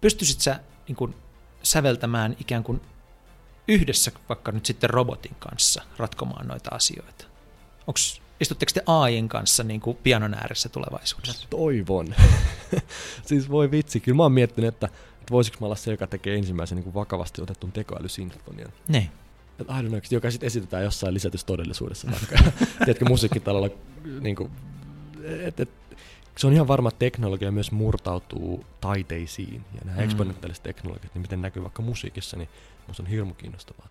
pystyisit sä niin kuin, säveltämään ikään kuin yhdessä vaikka nyt sitten robotin kanssa ratkomaan noita asioita? Onks, istutteko te AIin kanssa niin kuin pianon ääressä tulevaisuudessa? Toivon. siis voi vitsi, kyllä mä oon miettinyt, että, että voisiko mä olla se, joka tekee ensimmäisen niin kuin vakavasti otettun tekoälysinfonian. I don't know, joka sitten esitetään jossain lisätyssä todellisuudessa vaikka. Tiedätkö, musiikkitalolla, niin kuin, et, et, se on ihan varma, että teknologia myös murtautuu taiteisiin. Ja nämä mm. eksponentiaaliset teknologiat, niin miten näkyy vaikka musiikissa, niin musta on hirmu kiinnostavaa.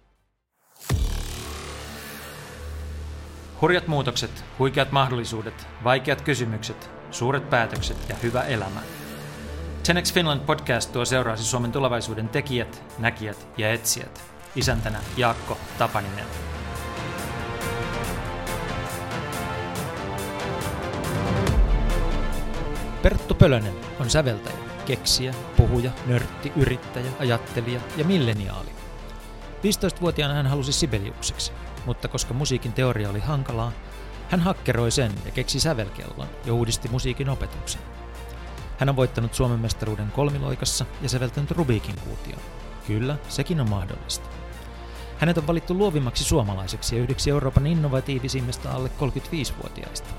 Hurjat muutokset, huikeat mahdollisuudet, vaikeat kysymykset, suuret päätökset ja hyvä elämä. Tenex Finland podcast tuo seuraasi Suomen tulevaisuuden tekijät, näkijät ja etsijät. Isäntänä Jaakko Tapaninen. Perttu Pölönen on säveltäjä, keksijä, puhuja, nörtti, yrittäjä, ajattelija ja milleniaali. 15-vuotiaana hän halusi Sibeliukseksi, mutta koska musiikin teoria oli hankalaa, hän hakkeroi sen ja keksi sävelkellon ja uudisti musiikin opetuksen. Hän on voittanut Suomen mestaruuden kolmiloikassa ja säveltänyt Rubikin kuution. Kyllä, sekin on mahdollista. Hänet on valittu luovimmaksi suomalaiseksi ja yhdeksi Euroopan innovatiivisimmista alle 35-vuotiaista.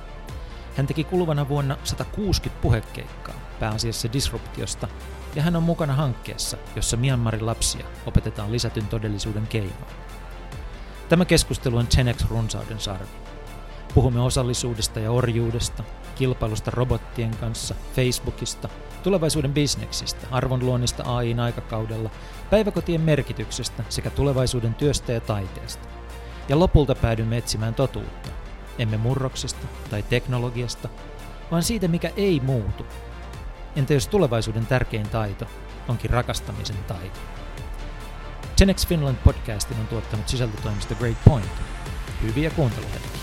Hän teki kuluvana vuonna 160 puhekeikkaa, pääasiassa disruptiosta, ja hän on mukana hankkeessa, jossa Myanmarin lapsia opetetaan lisätyn todellisuuden keinoin. Tämä keskustelu on Genex runsauden sarvi. Puhumme osallisuudesta ja orjuudesta, kilpailusta robottien kanssa, Facebookista, tulevaisuuden bisneksistä, arvonluonnista AIin aikakaudella, päiväkotien merkityksestä sekä tulevaisuuden työstä ja taiteesta. Ja lopulta päädymme etsimään totuutta, emme murroksesta tai teknologiasta, vaan siitä, mikä ei muutu. Entä jos tulevaisuuden tärkein taito onkin rakastamisen taito? Genex Finland podcastin on tuottanut sisältötoimisto Great Point. Hyviä kuunteluhetkiä.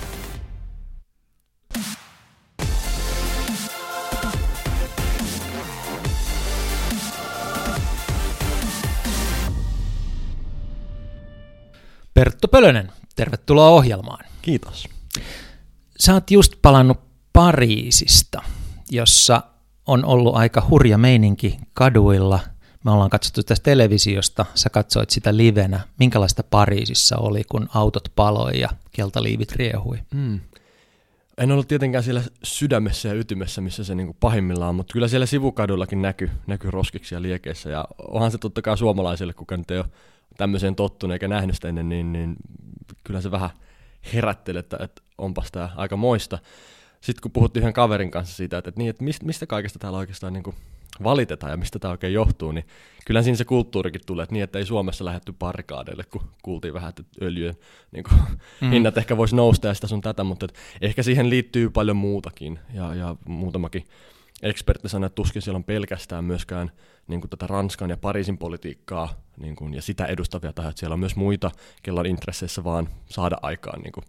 Perttu Pölönen, tervetuloa ohjelmaan. Kiitos. Sä oot just palannut Pariisista, jossa on ollut aika hurja meininki kaduilla. Me ollaan katsottu tästä televisiosta, sä katsoit sitä livenä. Minkälaista Pariisissa oli, kun autot paloi ja keltaliivit riehui? Mm. En ollut tietenkään siellä sydämessä ja ytimessä, missä se niin pahimmillaan, mutta kyllä siellä sivukadullakin näkyy näky roskiksi ja liekeissä. Ja onhan se totta kai suomalaisille, kuka nyt ei ole tämmöiseen tottunut eikä nähnyt sitä ennen, niin, niin kyllä se vähän herätteli, että, että onpas tämä aika moista. Sitten kun puhuttiin yhden kaverin kanssa siitä, että, että, niin, että mistä kaikesta täällä oikeastaan niin kuin valitetaan ja mistä tämä oikein johtuu, niin kyllä siinä se kulttuurikin tulee, että niin, että ei Suomessa lähetty parkaadeille, kun kuultiin vähän, että öljyjen niin kuin, mm. hinnat ehkä voisi nousta ja sitä sun tätä, mutta että ehkä siihen liittyy paljon muutakin ja, ja muutamakin ekspertti sanoi, että tuskin siellä on pelkästään myöskään niin kuin tätä Ranskan ja Pariisin politiikkaa niin kuin, ja sitä edustavia tahoja, että siellä on myös muita, kello on intresseissä vaan saada aikaan niin kuin,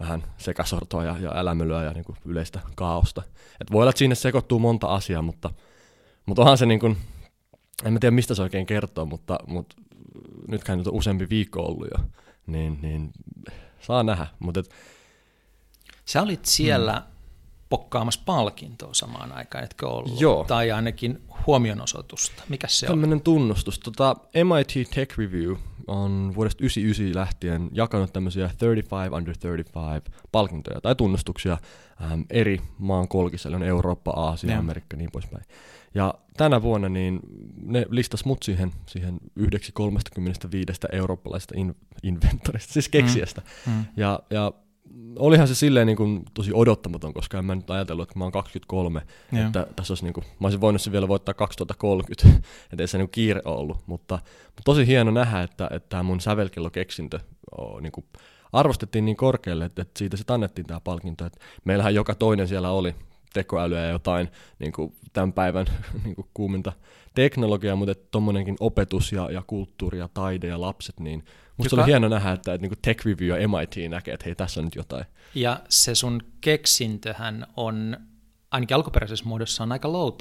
vähän sekasortoa ja, ja älämölyä ja niin kuin, yleistä kaaosta. Et voi olla, että sinne sekoittuu monta asiaa, mutta, mutta onhan se, niin kuin, en mä tiedä mistä se oikein kertoo, mutta, mutta nytkään nyt on useampi viikko ollut jo, niin, niin saa nähdä. Mutta et, Sä olit siellä mm pokkaamassa palkintoa samaan aikaan, etkö ollut? Joo. Tai ainakin huomionosoitusta. Mikä se Tällainen on? tunnustus. Tota, MIT Tech Review on vuodesta 1999 lähtien jakanut tämmöisiä 35 under 35 palkintoja tai tunnustuksia ähm, eri maan kolkissa, eli on Eurooppa, Aasia, ja. Amerikka niin poispäin. Ja tänä vuonna niin ne listas mut siihen, siihen yhdeksi 35 eurooppalaisesta in, inventorista, siis keksijästä. Mm. Mm. Ja, ja olihan se silleen niin kuin tosi odottamaton, koska en mä nyt ajatellut, että mä oon 23, ja. että tässä olisi niin kuin, mä olisin voinut se vielä voittaa 2030, että ei se niin kiire ollut, mutta, mutta tosi hieno nähdä, että, että tämä mun sävelkellokeksintö on, niin kuin, arvostettiin niin korkealle, että, että siitä se annettiin tämä palkinto, että meillähän joka toinen siellä oli tekoälyä ja jotain niin kuin tämän päivän niin kuin kuuminta teknologiaa, mutta tuommoinenkin opetus ja, ja kulttuuri ja taide ja lapset, niin musta Joka... oli hieno nähdä, että, että niin Tech Review ja MIT näkee, että hei, tässä on nyt jotain. Ja se sun keksintöhän on ainakin alkuperäisessä muodossa on aika low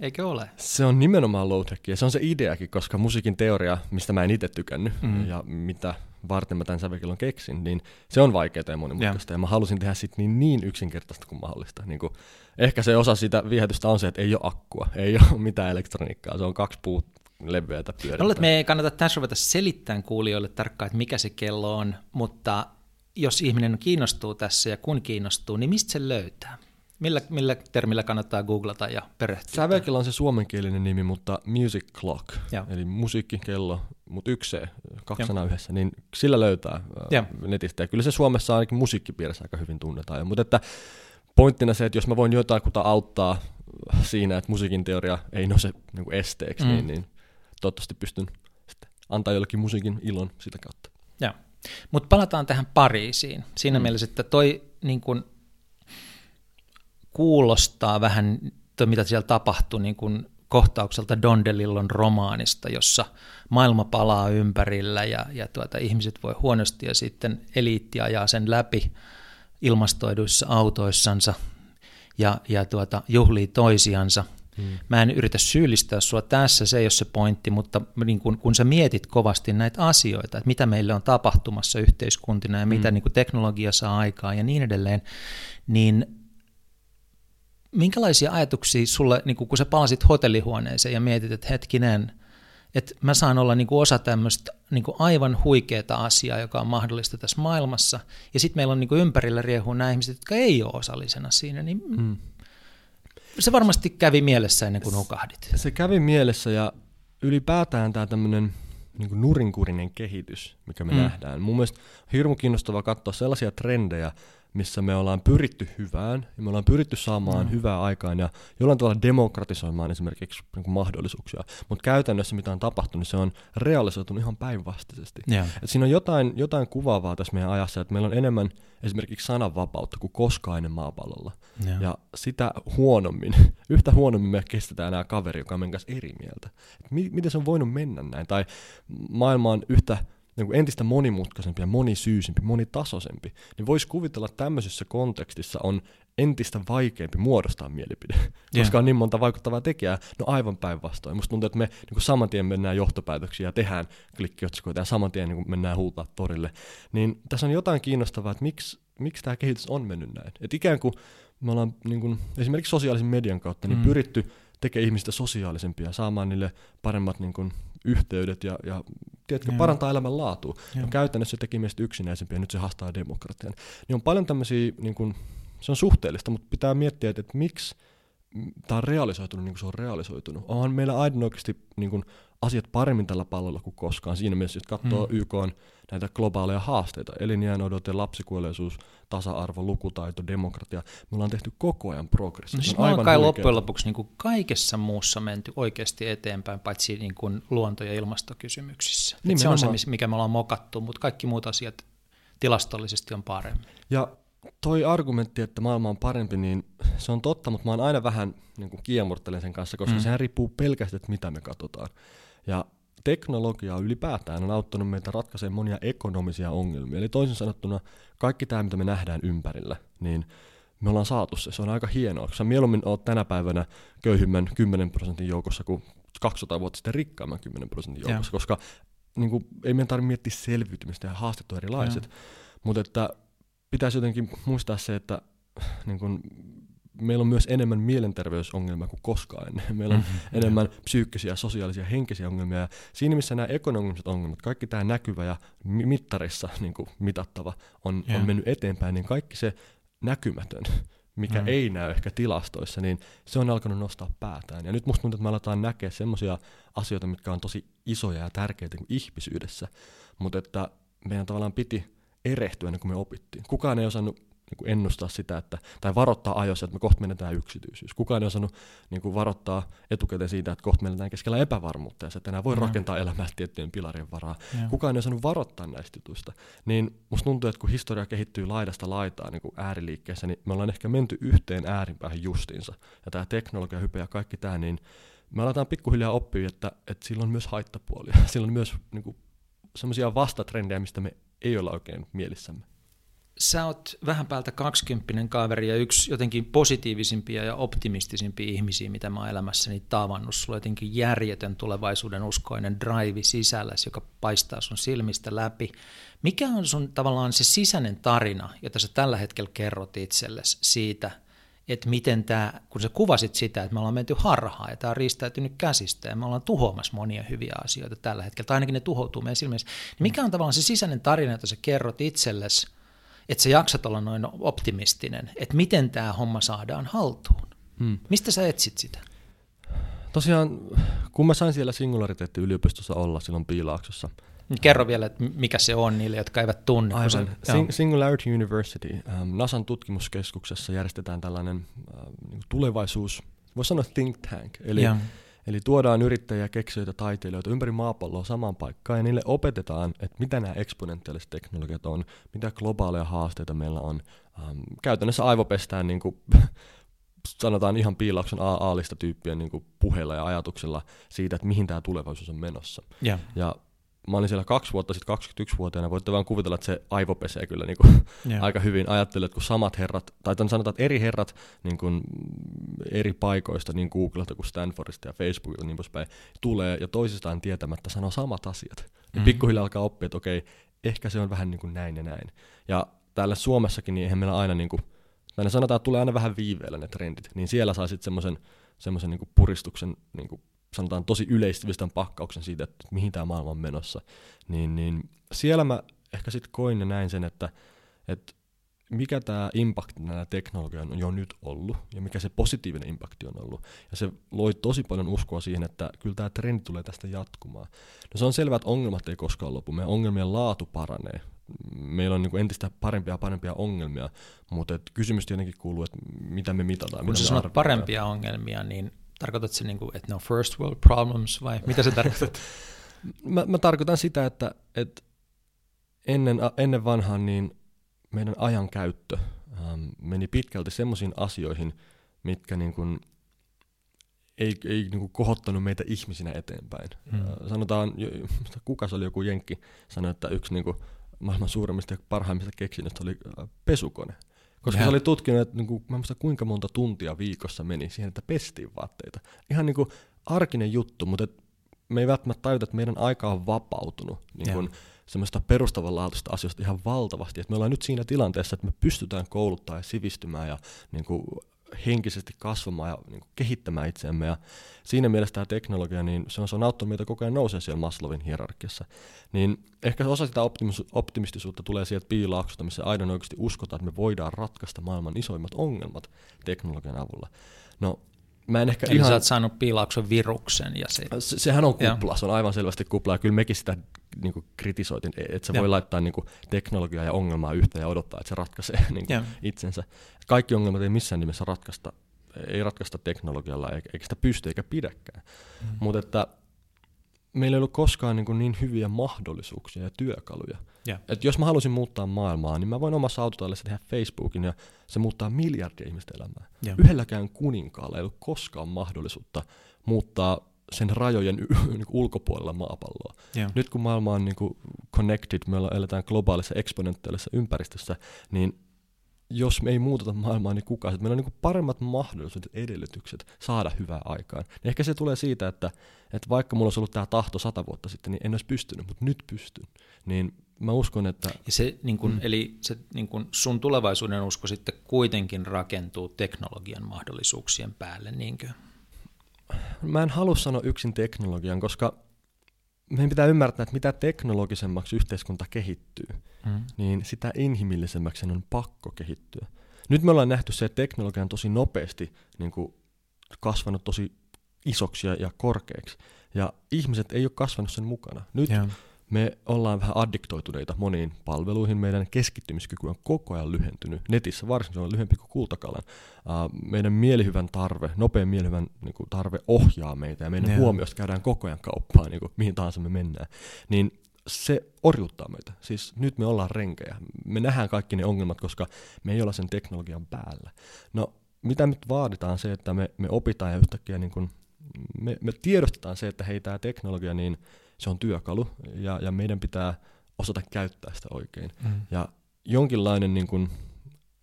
eikö ole? Se on nimenomaan low ja se on se ideakin, koska musiikin teoria, mistä mä en itse tykännyt mm. ja mitä varten mä tämän sävelkellon keksin, niin se on vaikeaa ja monimutkaista. Ja. ja mä halusin tehdä sit niin, niin yksinkertaista kuin mahdollista. Niin kuin, ehkä se osa sitä viehätystä on se, että ei ole akkua, ei ole mitään elektroniikkaa, se on kaksi puut leveätä pyörittää. Luulen, että me ei kannata tässä ruveta selittämään kuulijoille tarkkaan, että mikä se kello on, mutta jos ihminen kiinnostuu tässä ja kun kiinnostuu, niin mistä se löytää? Millä, millä termillä kannattaa googlata ja perehtyä? Sävelkellä on se suomenkielinen nimi, mutta Music Clock, ja. eli musiikkikello, mutta yksi se, kaksi sanaa yhdessä, niin sillä löytää ja. netistä. Ja kyllä se Suomessa ainakin musiikkipiirissä aika hyvin tunnetaan. Mutta että pointtina se, että jos mä voin jotain kuta auttaa siinä, että musiikin teoria ei nouse niin kuin esteeksi, mm. niin, niin toivottavasti pystyn sitten antaa jollekin musiikin ilon sitä kautta. Joo. Mutta palataan tähän Pariisiin. Siinä mm. mielessä, että toi niin kun, kuulostaa vähän, toi, mitä siellä tapahtui, niin kun kohtaukselta Don DeLillon romaanista, jossa maailma palaa ympärillä ja, ja tuota, ihmiset voi huonosti ja sitten eliitti ajaa sen läpi ilmastoiduissa autoissansa ja, ja tuota, juhlii toisiansa – Hmm. Mä en yritä syyllistää sua tässä, se ei ole se pointti, mutta niin kun, kun sä mietit kovasti näitä asioita, että mitä meille on tapahtumassa yhteiskuntina ja mitä hmm. niin teknologia saa aikaa ja niin edelleen, niin minkälaisia ajatuksia sulle, niin kun sä palasit hotellihuoneeseen ja mietit, että hetkinen, että mä saan olla niin kuin osa tämmöistä niin kuin aivan huikeaa asiaa, joka on mahdollista tässä maailmassa, ja sitten meillä on niin kuin ympärillä riehuu nämä ihmiset, jotka ei ole osallisena siinä, niin mm se varmasti kävi mielessä ennen kuin nukahdit. Se kävi mielessä ja ylipäätään tämä tämmöinen niin nurinkurinen kehitys, mikä me mm. nähdään. Mun mielestä hirmu kiinnostavaa katsoa sellaisia trendejä, missä me ollaan pyritty hyvään ja me ollaan pyritty saamaan mm. hyvää aikaan ja jollain tavalla demokratisoimaan esimerkiksi niin kuin mahdollisuuksia. Mutta käytännössä mitä on tapahtunut, se on realisoitunut ihan päinvastaisesti. Yeah. Et siinä on jotain, jotain kuvaavaa tässä meidän ajassa, että meillä on enemmän esimerkiksi sananvapautta kuin koskaan ennen maapallolla. Yeah. Ja sitä huonommin, yhtä huonommin me kestetään enää kaveri, joka on meidän kanssa eri mieltä. Et mi- miten se on voinut mennä näin? Tai maailma on yhtä niin kuin entistä monimutkaisempi ja monisyysempi, monitasoisempi, niin voisi kuvitella, että tämmöisessä kontekstissa on entistä vaikeampi muodostaa mielipide, yeah. koska on niin monta vaikuttavaa tekijää. No aivan päinvastoin. Musta tuntuu, että me niin kuin saman tien mennään johtopäätöksiä ja tehdään klikkiotsikoita ja saman tien niin kuin mennään huutaa torille. Niin tässä on jotain kiinnostavaa, että miksi, miksi tämä kehitys on mennyt näin. Että ikään kuin me ollaan niin kuin, esimerkiksi sosiaalisen median kautta niin mm. pyritty tekemään ihmistä sosiaalisempia, saamaan niille paremmat niin kuin, yhteydet ja, ja tiedätkö, parantaa elämän laatua. Ja käytännössä se teki meistä yksinäisempiä ja nyt se haastaa demokratian. Niin on paljon tämmöisiä, niin kuin, se on suhteellista, mutta pitää miettiä, että, että miksi tämä on realisoitunut niin kuin se on realisoitunut. Onhan meillä aina oikeasti niin kuin, asiat paremmin tällä pallolla kuin koskaan. Siinä mielessä, jos katsoo mm. YK on näitä globaaleja haasteita, elinjään odote, lapsikuolleisuus, tasa-arvo, lukutaito, demokratia, me ollaan tehty koko ajan progressia. No siis me ollaan kai loppujen lopuksi niin kuin kaikessa muussa menty oikeasti eteenpäin, paitsi niin kuin luonto- ja ilmastokysymyksissä. se on se, mikä me ollaan mokattu, mutta kaikki muut asiat tilastollisesti on paremmin. Ja toi argumentti, että maailma on parempi, niin se on totta, mutta mä oon aina vähän niin kuin kiemurtelen sen kanssa, koska mm. sehän riippuu pelkästään, että mitä me katsotaan. Ja teknologia ylipäätään on auttanut meitä ratkaisemaan monia ekonomisia ongelmia. Eli toisin sanottuna kaikki tämä, mitä me nähdään ympärillä, niin me ollaan saatu se. Se on aika hienoa, koska mieluummin olet tänä päivänä köyhimmän 10 prosentin joukossa kuin 200 vuotta sitten rikkaamman 10 prosentin joukossa, ja. koska niin kuin, ei meidän tarvitse miettiä selviytymistä ja haasteet on erilaiset. Mutta että pitäisi jotenkin muistaa se, että niin kuin, meillä on myös enemmän mielenterveysongelmia kuin koskaan ennen. Meillä on mm-hmm. enemmän psyykkisiä, sosiaalisia, henkisiä ongelmia. Ja siinä missä nämä ekonomiset ongelmat, kaikki tämä näkyvä ja mittarissa niin kuin mitattava on, yeah. on mennyt eteenpäin, niin kaikki se näkymätön, mikä mm. ei näy ehkä tilastoissa, niin se on alkanut nostaa päätään. Ja nyt musta tuntuu, että me aletaan näkeä semmoisia asioita, mitkä on tosi isoja ja tärkeitä kuin ihmisyydessä, mutta että meidän tavallaan piti erehtyä ennen kuin me opittiin. Kukaan ei osannut niin kuin ennustaa sitä, että, tai varoittaa ajoissa, että me kohta menetään yksityisyys. Kukaan ei osannut niin kuin varoittaa etukäteen siitä, että kohta menetään keskellä epävarmuutta ja että enää voi mm. rakentaa elämää tiettyjen pilarien varaa. Mm. Kukaan ei osannut varoittaa näistä jutuista. Niin musta tuntuu, että kun historia kehittyy laidasta laitaan niin kuin ääriliikkeessä, niin me ollaan ehkä menty yhteen äärinpäähän justiinsa. Ja tämä teknologia, hype ja kaikki tämä, niin me aletaan pikkuhiljaa oppia, että, että sillä on myös haittapuolia. Sillä on myös niin semmoisia vastatrendejä, mistä me ei olla oikein mielissämme sä oot vähän päältä kaksikymppinen kaveri ja yksi jotenkin positiivisimpia ja optimistisimpia ihmisiä, mitä mä oon elämässäni tavannut. Sulla on jotenkin järjetön tulevaisuuden uskoinen drive sisälläsi, joka paistaa sun silmistä läpi. Mikä on sun tavallaan se sisäinen tarina, jota sä tällä hetkellä kerrot itsellesi siitä, että miten tämä, kun sä kuvasit sitä, että me ollaan menty harhaan ja tämä on riistäytynyt käsistä ja me ollaan tuhoamassa monia hyviä asioita tällä hetkellä, tai ainakin ne tuhoutuu meidän silmissä, niin mikä on tavallaan se sisäinen tarina, jota sä kerrot itsellesi, että sä jaksat olla noin optimistinen, että miten tämä homma saadaan haltuun? Hmm. Mistä sä etsit sitä? Tosiaan, kun mä sain siellä Singulariteetti-yliopistossa olla silloin Piilaaksossa. Niin kerro vielä, että mikä se on niille, jotka eivät tunne. Aivan. Se, Sing- Singularity University, ähm, NASAn tutkimuskeskuksessa järjestetään tällainen äh, niin tulevaisuus, voisi sanoa think tank, eli ja. Eli tuodaan yrittäjiä, keksijöitä, taiteilijoita ympäri maapalloa samaan paikkaan ja niille opetetaan, että mitä nämä eksponentiaaliset teknologiat on, mitä globaaleja haasteita meillä on. Ähm, käytännössä aivopestään niin kuin, sanotaan ihan piilauksen A-lista tyyppien niin kuin puheilla ja ajatuksella siitä, että mihin tämä tulevaisuus on menossa. Yeah. Ja mä olin siellä kaksi vuotta sitten 21-vuotiaana, voitte vaan kuvitella, että se aivo pesee kyllä niin kuin yeah. aika hyvin. Ajattelin, että kun samat herrat, tai sanotaan, että eri herrat niin kuin eri paikoista, niin Googlelta kuin Stanfordista ja Facebookilta niin poispäin, tulee ja toisistaan tietämättä sanoo samat asiat. Mm-hmm. pikkuhiljaa alkaa oppia, että okei, ehkä se on vähän niin kuin näin ja näin. Ja täällä Suomessakin, niin eihän meillä aina niin kuin, tai sanotaan, että tulee aina vähän viiveellä ne trendit, niin siellä saa sitten semmoisen semmoisen niin puristuksen niin kuin sanotaan tosi yleistyvistän pakkauksen siitä, että mihin tämä maailma on menossa, niin, niin siellä mä ehkä sitten koin ja näin sen, että, että mikä tämä impact näillä teknologioilla on jo nyt ollut ja mikä se positiivinen impakti on ollut. Ja se loi tosi paljon uskoa siihen, että kyllä tämä trendi tulee tästä jatkumaan. No se on selvää, että ongelmat ei koskaan lopu. Meidän ongelmien laatu paranee. Meillä on niin kuin entistä parempia ja parempia ongelmia, mutta et kysymys tietenkin kuuluu, että mitä me mitataan. Kun sä sanot parempia ongelmia, niin Tarkoitatko se, niin kuin, että no first world problems vai mitä se tarkoitat? mä, mä tarkoitan sitä, että, että ennen, ennen vanhaan niin meidän ajan käyttö ähm, meni pitkälti semmoisiin asioihin, mitkä niin kuin, ei, ei niin kuin kohottanut meitä ihmisinä eteenpäin. Hmm. Äh, sanotaan, kuka se oli joku jenkki, sanoi, että yksi niin kuin, maailman suurimmista ja parhaimmista keksinnöistä oli äh, pesukone. Koska ja. se oli tutkinut, että niinku, mä muista kuinka monta tuntia viikossa meni siihen, että pestiin vaatteita. Ihan niinku arkinen juttu, mutta et me ei välttämättä tajuta, että meidän aika on vapautunut niin kun semmoista perustavanlaatuista asioista ihan valtavasti. Että me ollaan nyt siinä tilanteessa, että me pystytään kouluttaa ja sivistymään ja niin kuin henkisesti kasvamaan ja niin kuin kehittämään itseämme. Ja siinä mielessä tämä teknologia, niin se on, se on auttanut meitä koko ajan nousee siellä Maslowin hierarkiassa. Niin ehkä osa sitä optimis- optimistisuutta tulee sieltä piilauksesta, missä aina oikeasti uskotaan, että me voidaan ratkaista maailman isoimmat ongelmat teknologian avulla. No Mä en ehkä Eli ihan... sä oot saanut piilauksen viruksen. Ja se... se... Sehän on kupla, se on aivan selvästi kupla. Ja kyllä mekin sitä niin kuin kritisoitin, e- että se voi laittaa niin kuin, teknologiaa ja ongelmaa yhteen ja odottaa, että se ratkaisee niin kuin, itsensä. Kaikki ongelmat ei missään nimessä ratkaista, ei ratkaista teknologialla, eikä sitä pysty eikä pidäkään. Mm. Mutta että meillä ei ollut koskaan niin, niin hyviä mahdollisuuksia ja työkaluja. Yeah. Et jos mä haluaisin muuttaa maailmaa, niin mä voin omassa autotallessa tehdä Facebookin ja se muuttaa miljardia ihmisten elämää. Yeah. Yhdelläkään kuninkaalla ei ollut koskaan mahdollisuutta muuttaa sen rajojen y- niin ulkopuolella maapalloa. Yeah. Nyt kun maailma on niin kuin connected, me eletään globaalissa eksponentiaalisessa ympäristössä, niin jos me ei muuteta maailmaa, niin kukaan. Meillä on niin paremmat mahdollisuudet, edellytykset saada hyvää aikaan. Niin ehkä se tulee siitä, että, että vaikka mulla olisi ollut tämä tahto sata vuotta sitten, niin en olisi pystynyt, mutta nyt pystyn. Niin mä uskon, että... Ja se, niin kun, mm. Eli se, niin kun sun tulevaisuuden usko sitten kuitenkin rakentuu teknologian mahdollisuuksien päälle, niinkö? Mä en halua sanoa yksin teknologian, koska meidän pitää ymmärtää, että mitä teknologisemmaksi yhteiskunta kehittyy, mm. niin sitä inhimillisemmäksi on pakko kehittyä. Nyt me ollaan nähty se, että teknologia on tosi nopeasti niin kuin kasvanut tosi isoksi ja korkeaksi, ja ihmiset ei ole kasvanut sen mukana. Nyt yeah me ollaan vähän addiktoituneita moniin palveluihin. Meidän keskittymiskyky on koko ajan lyhentynyt. Netissä varsinkin se on lyhyempi kuin kultakalan. Uh, meidän mielihyvän tarve, nopean mielihyvän niin kuin, tarve ohjaa meitä ja meidän yeah. huomiosta käydään koko ajan kauppaan, niin kuin, mihin tahansa me mennään. Niin se orjuttaa meitä. Siis nyt me ollaan renkejä. Me nähdään kaikki ne ongelmat, koska me ei olla sen teknologian päällä. No, mitä nyt vaaditaan se, että me, me opitaan ja yhtäkkiä niin kuin, me, me tiedostetaan se, että hei, tämä teknologia, niin se on työkalu ja, ja meidän pitää osata käyttää sitä oikein. Mm. Ja jonkinlainen niin kuin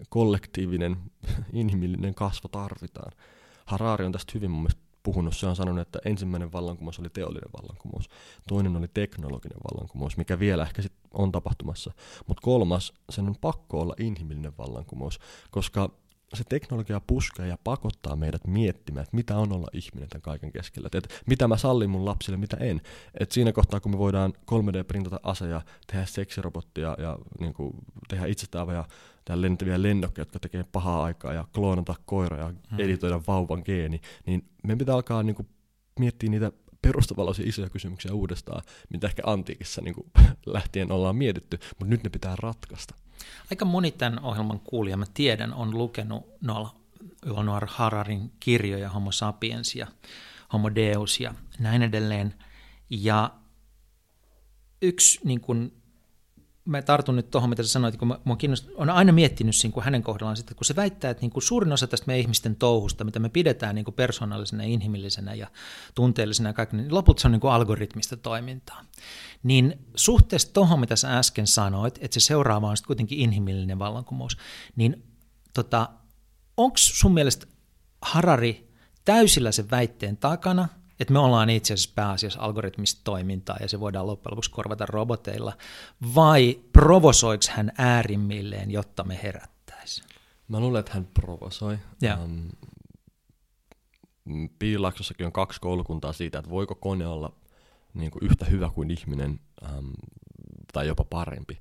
kollektiivinen inhimillinen kasvo tarvitaan. Harari on tästä hyvin mun mielestä puhunut, se on sanonut, että ensimmäinen vallankumous oli teollinen vallankumous, toinen oli teknologinen vallankumous, mikä vielä ehkä sit on tapahtumassa, mutta kolmas, sen on pakko olla inhimillinen vallankumous, koska se teknologia puskee ja pakottaa meidät miettimään, että mitä on olla ihminen tämän kaiken keskellä. Että mitä mä sallin mun lapsille, mitä en. Et siinä kohtaa, kun me voidaan 3D-printata aseja, tehdä seksirobottia ja niin kuin, tehdä itsestään ja tehdä lentäviä lennokkeja, jotka tekee pahaa aikaa ja kloonata koira ja hmm. editoida vauvan geeni, niin meidän pitää alkaa niin kuin, miettiä niitä perustavallisia isoja kysymyksiä uudestaan, mitä ehkä antiikissa niin kuin, lähtien ollaan mietitty, mutta nyt ne pitää ratkaista. Aika moni tämän ohjelman kuulija, mä tiedän, on lukenut Yuval Hararin kirjoja Homo sapiens ja Homo Deus ja näin edelleen. Ja yksi niin kuin, mä tartun nyt tuohon, mitä sä sanoit, kun mä, olen aina miettinyt siinä, kun hänen kohdallaan, sitten, kun se väittää, että niin kuin suurin osa tästä meidän ihmisten touhusta, mitä me pidetään niin kuin persoonallisena, inhimillisenä ja tunteellisena ja kaikki, niin lopulta se on niin kuin algoritmista toimintaa. Niin suhteessa tuohon, mitä sä äsken sanoit, että se seuraava on sitten kuitenkin inhimillinen vallankumous, niin tota, onko sun mielestä Harari täysillä sen väitteen takana, että me ollaan itse asiassa pääasiassa algoritmista toimintaa ja se voidaan loppujen lopuksi korvata roboteilla, vai provosoiko hän äärimmilleen, jotta me herättäisiin? Mä luulen, että hän provosoi. Yeah. Um, Piilaksossakin on kaksi koulukuntaa siitä, että voiko kone olla niin kuin yhtä hyvä kuin ihminen um, tai jopa parempi.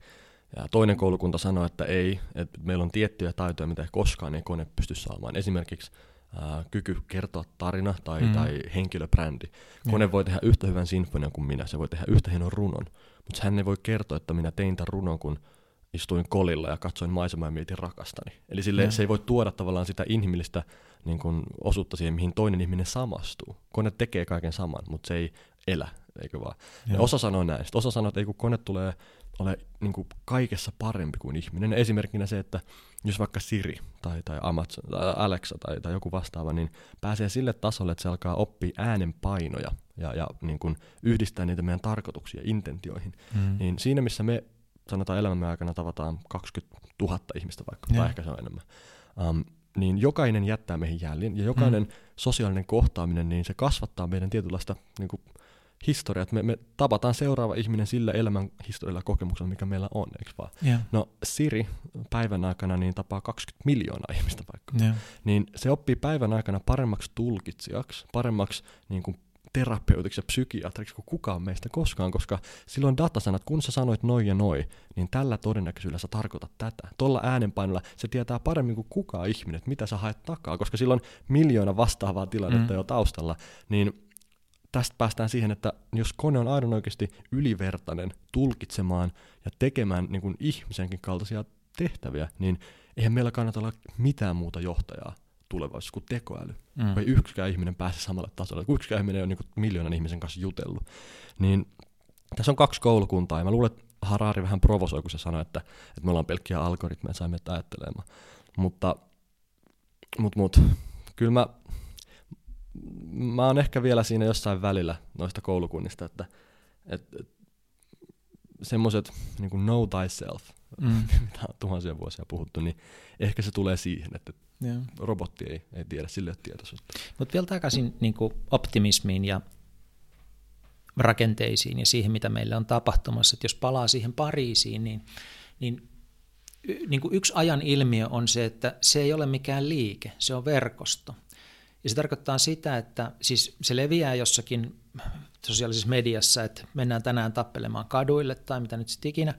Ja toinen koulukunta sanoi, että ei, että meillä on tiettyjä taitoja, mitä ei koskaan ei kone pysty saamaan. Esimerkiksi ää, kyky kertoa tarina tai, mm. tai henkilöbrändi. Kone mm. voi tehdä yhtä hyvän sinfonian kuin minä, se voi tehdä yhtä hienon runon, mutta hän ei voi kertoa, että minä tein tämän runon, kun istuin kolilla ja katsoin maisemaa ja mietin rakastani. Eli sille, se ei voi tuoda tavallaan sitä inhimillistä niin kun, osuutta siihen, mihin toinen ihminen samastuu. Kone tekee kaiken saman, mutta se ei elä, eikö vaan? Ja osa sanoo näin. Sitten osa sanoo, että ei kun kone tulee ole niin kuin kaikessa parempi kuin ihminen. Esimerkkinä se, että jos vaikka Siri tai, tai Amazon, tai Alexa tai, tai joku vastaava, niin pääsee sille tasolle, että se alkaa oppia äänenpainoja ja, ja niin kuin yhdistää niitä meidän tarkoituksia, intentioihin. Mm. Niin siinä, missä me sanotaan elämämme aikana tavataan 20 000 ihmistä vaikka, yeah. tai ehkä se on enemmän, um, niin jokainen jättää meihin jäljen, ja jokainen mm. sosiaalinen kohtaaminen, niin se kasvattaa meidän tietynlaista niin kuin, historia, että me, me tapataan seuraava ihminen sillä elämän historialla kokemuksella, mikä meillä on, eikö vaan? Yeah. No Siri päivän aikana niin tapaa 20 miljoonaa ihmistä vaikka. Yeah. Niin se oppii päivän aikana paremmaksi tulkitsijaksi, paremmaksi niin kuin terapeutiksi ja psykiatriksi kuin kukaan meistä koskaan, koska silloin datasanat, kun sä sanoit noin ja noin, niin tällä todennäköisyydellä sä tarkoitat tätä. Tuolla äänenpainolla se tietää paremmin kuin kukaan ihminen, että mitä sä haet takaa, koska silloin miljoona vastaavaa tilannetta mm. jo taustalla, niin tästä päästään siihen, että jos kone on aidon oikeasti ylivertainen tulkitsemaan ja tekemään niin kuin ihmisenkin kaltaisia tehtäviä, niin eihän meillä kannata olla mitään muuta johtajaa tulevaisuudessa kuin tekoäly. Mm. Ei yksikään ihminen pääse samalle tasolle. Kun yksikään ihminen on niin kuin miljoonan ihmisen kanssa jutellut. Niin tässä on kaksi koulukuntaa, ja mä luulen, että Harari vähän provosoi, kun se sanoi, että, että me ollaan pelkkiä algoritmeja, saimme ajattelemaan. Mutta, mutta, mutta kyllä mä mä oon ehkä vielä siinä jossain välillä noista koulukunnista, että et, et, semmoiset niin kuin know thyself, mm. mitä on tuhansia vuosia puhuttu, niin ehkä se tulee siihen, että yeah. robotti ei, ei tiedä, sille ole tietoisuutta. Mutta vielä takaisin niin kuin optimismiin ja rakenteisiin ja siihen, mitä meillä on tapahtumassa. Että jos palaa siihen Pariisiin, niin, niin, niin kuin yksi ajan ilmiö on se, että se ei ole mikään liike, se on verkosto. Ja se tarkoittaa sitä, että siis se leviää jossakin sosiaalisessa mediassa, että mennään tänään tappelemaan kaduille tai mitä nyt sitten ikinä,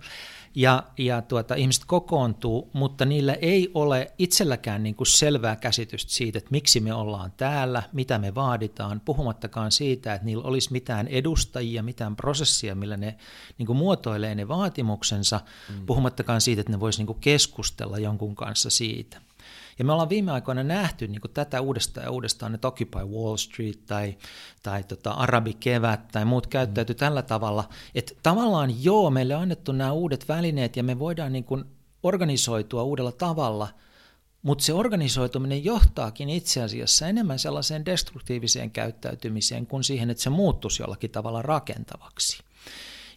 ja, ja tuota, ihmiset kokoontuu, mutta niillä ei ole itselläkään niin kuin selvää käsitystä siitä, että miksi me ollaan täällä, mitä me vaaditaan, puhumattakaan siitä, että niillä olisi mitään edustajia, mitään prosessia, millä ne niin kuin muotoilee ne vaatimuksensa, mm. puhumattakaan siitä, että ne voisi niin kuin keskustella jonkun kanssa siitä. Ja me ollaan viime aikoina nähty niin kuin tätä uudestaan ja uudestaan, että Occupy Wall Street tai, tai tota Arabikevät tai muut käyttäytyy mm. tällä tavalla, että tavallaan joo, meille on annettu nämä uudet välineet ja me voidaan niin kuin organisoitua uudella tavalla, mutta se organisoituminen johtaakin itse asiassa enemmän sellaiseen destruktiiviseen käyttäytymiseen kuin siihen, että se muuttuisi jollakin tavalla rakentavaksi.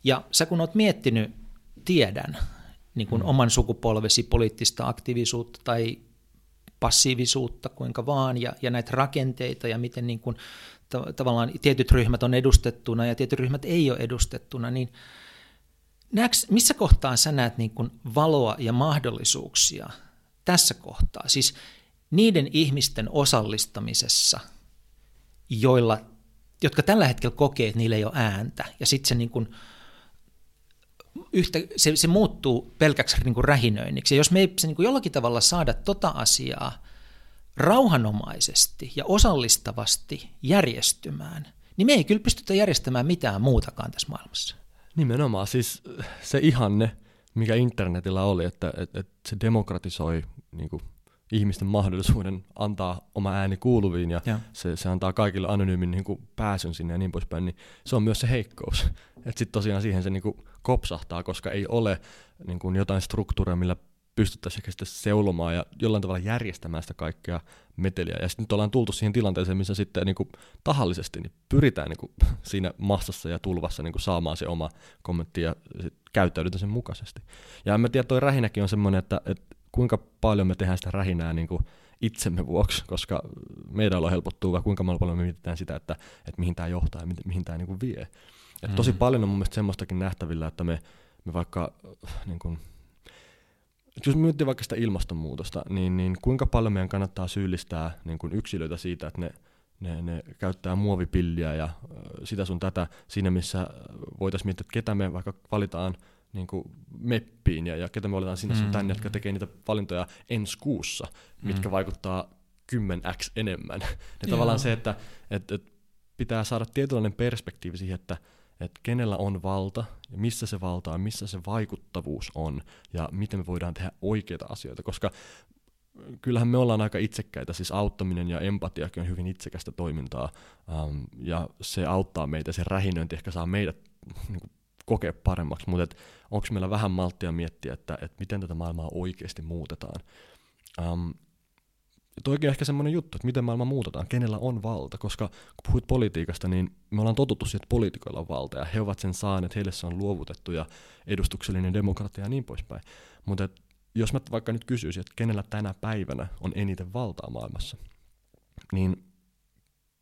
Ja sä kun oot miettinyt, tiedän, niin kuin mm. oman sukupolvesi poliittista aktiivisuutta tai passiivisuutta, kuinka vaan, ja, ja näitä rakenteita ja miten niin kuin, ta- tavallaan tietyt ryhmät on edustettuna ja tietyt ryhmät ei ole edustettuna, niin näeks, missä kohtaa sä näet niin kuin valoa ja mahdollisuuksia tässä kohtaa? Siis niiden ihmisten osallistamisessa, joilla, jotka tällä hetkellä kokee, että niillä ei ole ääntä, ja sitten se niin kuin, yhtä, se, se muuttuu pelkäksi niin kuin rähinöinniksi. Ja jos me ei se niin kuin jollakin tavalla saada tota asiaa rauhanomaisesti ja osallistavasti järjestymään, niin me ei kyllä pystytä järjestämään mitään muutakaan tässä maailmassa. Nimenomaan, siis se ihanne, mikä internetillä oli, että, että, että se demokratisoi niin kuin, ihmisten mahdollisuuden antaa oma ääni kuuluviin ja, ja. Se, se antaa kaikille anonyymin niin kuin, pääsyn sinne ja niin poispäin, niin se on myös se heikkous. Että sitten tosiaan siihen se niin kuin, kopsahtaa, koska ei ole niin kuin, jotain struktuuria, millä pystyttäisiin ehkä seulomaan ja jollain tavalla järjestämään sitä kaikkea meteliä. Ja sitten nyt ollaan tultu siihen tilanteeseen, missä sitten niin kuin tahallisesti niin pyritään niin kuin siinä massassa ja tulvassa niin kuin saamaan se oma kommentti ja käyttäydytään sen mukaisesti. Ja en mä tiedä, toi rähinäkin on semmoinen, että, että kuinka paljon me tehdään sitä rähinää niin kuin itsemme vuoksi, koska meidän on helpottuu, vai kuinka paljon me mietitään sitä, että, että mihin tämä johtaa ja mihin tämä niin vie. Et tosi mm. paljon on mun mielestä semmoistakin nähtävillä, että me, me vaikka niin kuin, jos miettii vaikka sitä ilmastonmuutosta, niin, niin kuinka paljon meidän kannattaa syyllistää niin kuin yksilöitä siitä, että ne, ne, ne käyttää muovipilliä ja sitä sun tätä siinä, missä voitaisiin miettiä, että ketä me vaikka valitaan niin kuin meppiin ja, ja ketä me valitaan sinne mm. tänne, jotka tekee niitä valintoja ensi kuussa, mitkä mm. vaikuttaa 10x enemmän. Ja tavallaan se, että et, et pitää saada tietynlainen perspektiivi siihen, että että kenellä on valta ja missä se valta on, missä se vaikuttavuus on ja miten me voidaan tehdä oikeita asioita, koska kyllähän me ollaan aika itsekkäitä, siis auttaminen ja empatiakin on hyvin itsekästä toimintaa um, ja se auttaa meitä, se rähinöinti ehkä saa meidät niin kuin, kokea paremmaksi, mutta onko meillä vähän malttia miettiä, että, että miten tätä maailmaa oikeasti muutetaan. Um, toikin on ehkä semmoinen juttu, että miten maailma muutetaan, kenellä on valta, koska kun puhuit politiikasta, niin me ollaan totuttu siihen, että poliitikoilla on valta ja he ovat sen saaneet, heille se on luovutettu ja edustuksellinen demokratia ja niin poispäin. Mutta jos mä vaikka nyt kysyisin, että kenellä tänä päivänä on eniten valtaa maailmassa, niin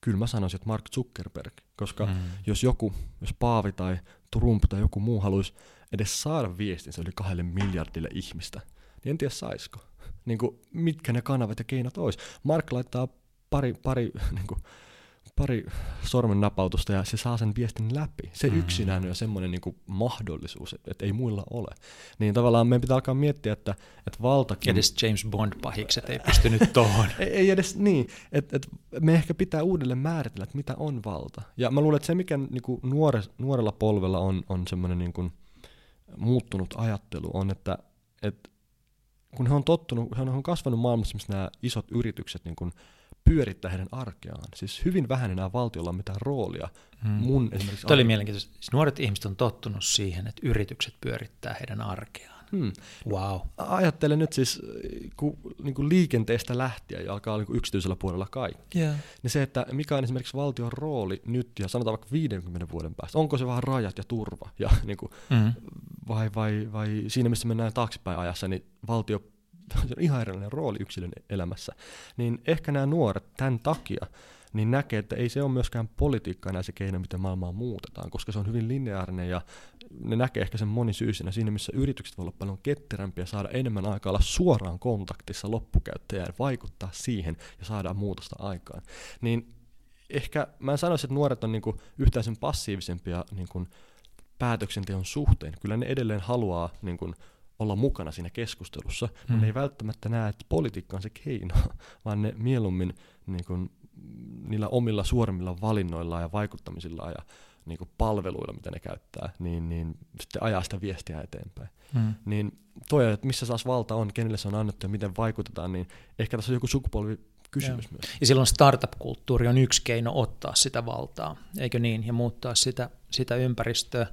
kyllä mä sanoisin, että Mark Zuckerberg, koska mm. jos joku, jos Paavi tai Trump tai joku muu haluaisi edes saada viestinsä yli kahdelle miljardille ihmistä, niin en tiedä saisiko niin kuin, mitkä ne kanavat ja keinot olisi. Mark laittaa pari, pari, niin kuin, pari sormen napautusta ja se saa sen viestin läpi. Se mm-hmm. yksinään on semmoinen niin mahdollisuus, että, että ei muilla ole. Niin tavallaan meidän pitää alkaa miettiä, että, että valtakin... Edes James Bond-pahikset ei pystynyt tuohon. ei, ei edes niin. Että, että me ehkä pitää uudelleen määritellä, että mitä on valta. Ja mä luulen, että se mikä niin kuin nuore, nuorella polvella on, on semmoinen niin kuin muuttunut ajattelu, on, että, että kun he on tottunut, he on kasvanut maailmassa, missä nämä isot yritykset niin kuin pyörittää heidän arkeaan. Siis hyvin vähän enää valtiolla on mitään roolia. Hmm. Mun esimerkiksi Tuo oli mielenkiintoista. Siis nuoret ihmiset on tottunut siihen, että yritykset pyörittää heidän arkeaan. Hmm. Wow. Ajattelen nyt siis kun, niin kuin liikenteestä lähtien ja alkaa niin kuin yksityisellä puolella kaikki. Yeah. Niin se, että mikä on esimerkiksi valtion rooli nyt ja sanotaan vaikka 50 vuoden päästä. Onko se vaan rajat ja turva? Ja, niin kuin, hmm. vai, vai, vai siinä, missä mennään taaksepäin ajassa, niin valtio on ihan erilainen rooli yksilön elämässä. Niin ehkä nämä nuoret tämän takia niin näkee, että ei se ole myöskään politiikka enää se keino, miten maailmaa muutetaan, koska se on hyvin lineaarinen ja ne näkee ehkä sen monisyysinä siinä, missä yritykset voi olla paljon ketterämpiä, saada enemmän aikaa olla suoraan kontaktissa loppukäyttäjään, vaikuttaa siihen ja saada muutosta aikaan. Niin ehkä mä en sanoisi, että nuoret on niinku yhtään sen passiivisempia niinku päätöksenteon suhteen. Kyllä ne edelleen haluaa niinku olla mukana siinä keskustelussa, hmm. ne ei välttämättä näe, että politiikka on se keino, vaan ne mieluummin niin kuin, niillä omilla suorimmilla valinnoilla ja vaikuttamisilla ja niin kuin palveluilla, mitä ne käyttää, niin, niin sitten ajaa sitä viestiä eteenpäin. Hmm. Niin toi, että missä saas valta on, kenelle se on annettu ja miten vaikutetaan, niin ehkä tässä on joku sukupolvi kysymys ja. myös. Ja silloin startup-kulttuuri on yksi keino ottaa sitä valtaa, eikö niin, ja muuttaa sitä, sitä ympäristöä.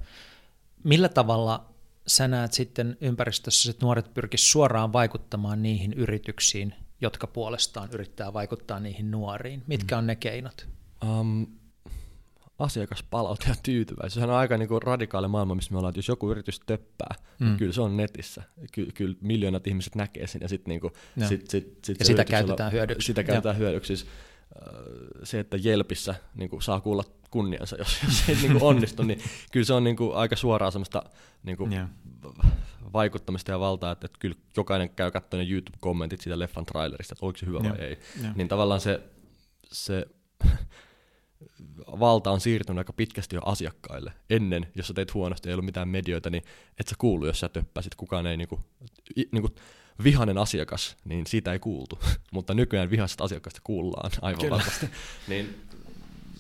Millä tavalla sä näet sitten ympäristössä, että nuoret pyrkisivät suoraan vaikuttamaan niihin yrityksiin, jotka puolestaan yrittää vaikuttaa niihin nuoriin? Mitkä mm. on ne keinot? Um, asiakaspalaute ja tyytyväisyys. Sehän on aika niin kuin radikaali maailma, missä me ollaan, että jos joku yritys töppää, niin mm. niin kyllä se on netissä. Ky- kyllä miljoonat ihmiset näkee sen ja, sit niin kuin, sit, sit, sit ja sitä käytetään hyödyksi. Sitä käytetään hyödyksi. Siis, se, että Jelpissä niin kuin, saa kuulla kunniansa, jos, jos se ei niin kuin onnistu, niin kyllä se on niin kuin, aika suoraa semmoista niin kuin, yeah. vaikuttamista ja valtaa, että, että kyllä jokainen käy katsomaan YouTube-kommentit siitä leffan trailerista, että oliko se hyvä yeah. vai ei. Yeah. Niin tavallaan se, se valta on siirtynyt aika pitkästi jo asiakkaille. Ennen, jos sä teit huonosti, ei ollut mitään medioita, niin et sä kuulu, jos sä töppäsit. Kukaan ei niinku, niinku, vihanen asiakas, niin siitä ei kuultu. Mutta nykyään vihaisesta asiakkaasta kuullaan aivan kyllä. varmasti. niin,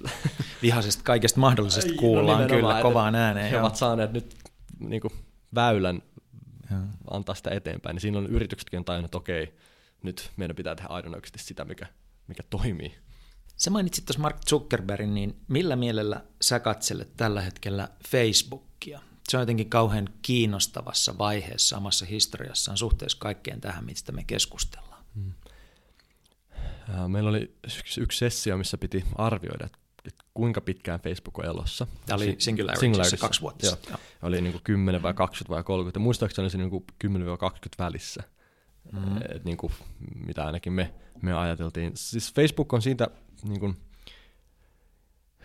Vihaisesta kaikesta mahdollisesta no kuullaan no kyllä kovaan ääneen. He ovat saaneet nyt niinku, väylän ja. antaa sitä eteenpäin. Niin siinä on yrityksetkin tajunnut, että okei, nyt meidän pitää tehdä aidon sitä, mikä, mikä toimii. Sä mainitsit tuossa Mark Zuckerbergin, niin millä mielellä sä katselet tällä hetkellä Facebookia? Se on jotenkin kauhean kiinnostavassa vaiheessa omassa historiassaan suhteessa kaikkeen tähän, mistä me keskustellaan. Hmm. Meillä oli yksi sessio, missä piti arvioida, että kuinka pitkään Facebook on elossa. Tämä oli Singularity, kaksi vuotta sitten. Joo. Oli niin kuin 10 vai 20 vai 30. Muistaakseni se niin kuin 10 vai 20 välissä. Mm. Et niin kuin, mitä ainakin me, me ajateltiin. Siis Facebook on siitä niin kuin,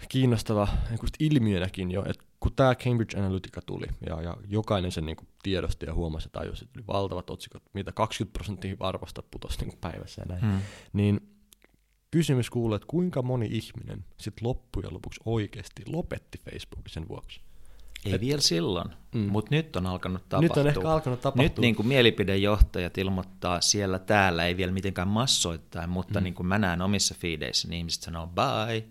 kiinnostava niin ilmiönäkin jo, että kun tämä Cambridge Analytica tuli ja, ja jokainen sen niin kuin tiedosti ja huomasi ja tajusi, että oli valtavat otsikot, mitä 20 prosenttia arvosta putosi niin kuin päivässä ja näin, mm. niin kysymys kuuluu, että kuinka moni ihminen sitten loppujen lopuksi oikeasti lopetti Facebookin sen vuoksi? Ei Et, vielä silloin, mm. mutta nyt on alkanut tapahtua. Nyt on ehkä alkanut tapahtua. Nyt niin kuin mielipidejohtajat ilmoittaa siellä täällä, ei vielä mitenkään massoittain, mutta mm. niin kuin mä näen omissa fiideissä, niin ihmiset sanoo bye.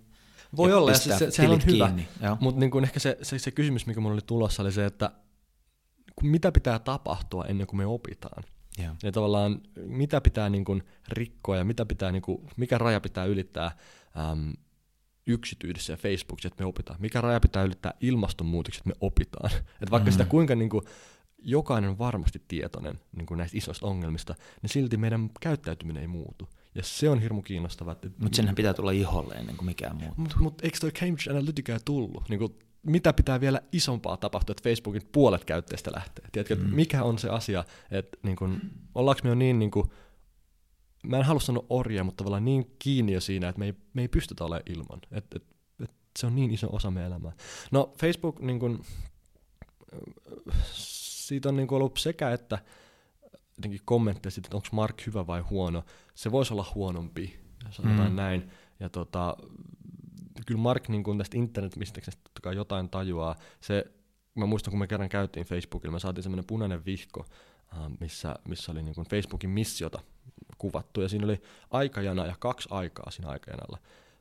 Voi olla, ja se, se, sehän on hyvä, mutta niin kuin ehkä se, se, se kysymys, mikä mulla oli tulossa, oli se, että mitä pitää tapahtua ennen kuin me opitaan. Yeah. Ja tavallaan mitä pitää niin kuin rikkoa ja mitä pitää, niin kuin, mikä raja pitää ylittää äm, yksityisessä ja Facebookissa, että me opitaan. Mikä raja pitää ylittää ilmastonmuutokset, että me opitaan. Että vaikka mm. sitä kuinka niin kuin, jokainen on varmasti tietoinen niin kuin näistä isoista ongelmista, niin silti meidän käyttäytyminen ei muutu. Ja se on hirmu kiinnostavaa. Mutta senhän pitää tulla iholle ennen kuin mikään muuttuu. Mutta mut, eikö toi Cambridge Analytica tullut? Niin kuin, mitä pitää vielä isompaa tapahtua, että Facebookin puolet käyttäjistä lähtee? Tiedätkö, mm. mikä on se asia, että niin kuin, ollaanko me jo niin, niin kuin, mä en halua sanoa orja, mutta tavallaan niin kiinni jo siinä, että me ei, me ei pystytä olemaan ilman. Et, et, et se on niin iso osa meidän elämää. No Facebook, niin kun, siitä on niin ollut sekä että jotenkin kommentteja siitä, että onko Mark hyvä vai huono. Se voisi olla huonompi, sanotaan mm. näin. Ja tota, kyllä Mark niin kun tästä internetmisteksestä totta kai jotain tajuaa. Se, mä muistan, kun me kerran käytiin Facebookilla, me saatiin semmoinen punainen vihko, missä, missä oli niin Facebookin missiota kuvattu, ja siinä oli aikajana ja kaksi aikaa siinä aikajanalla.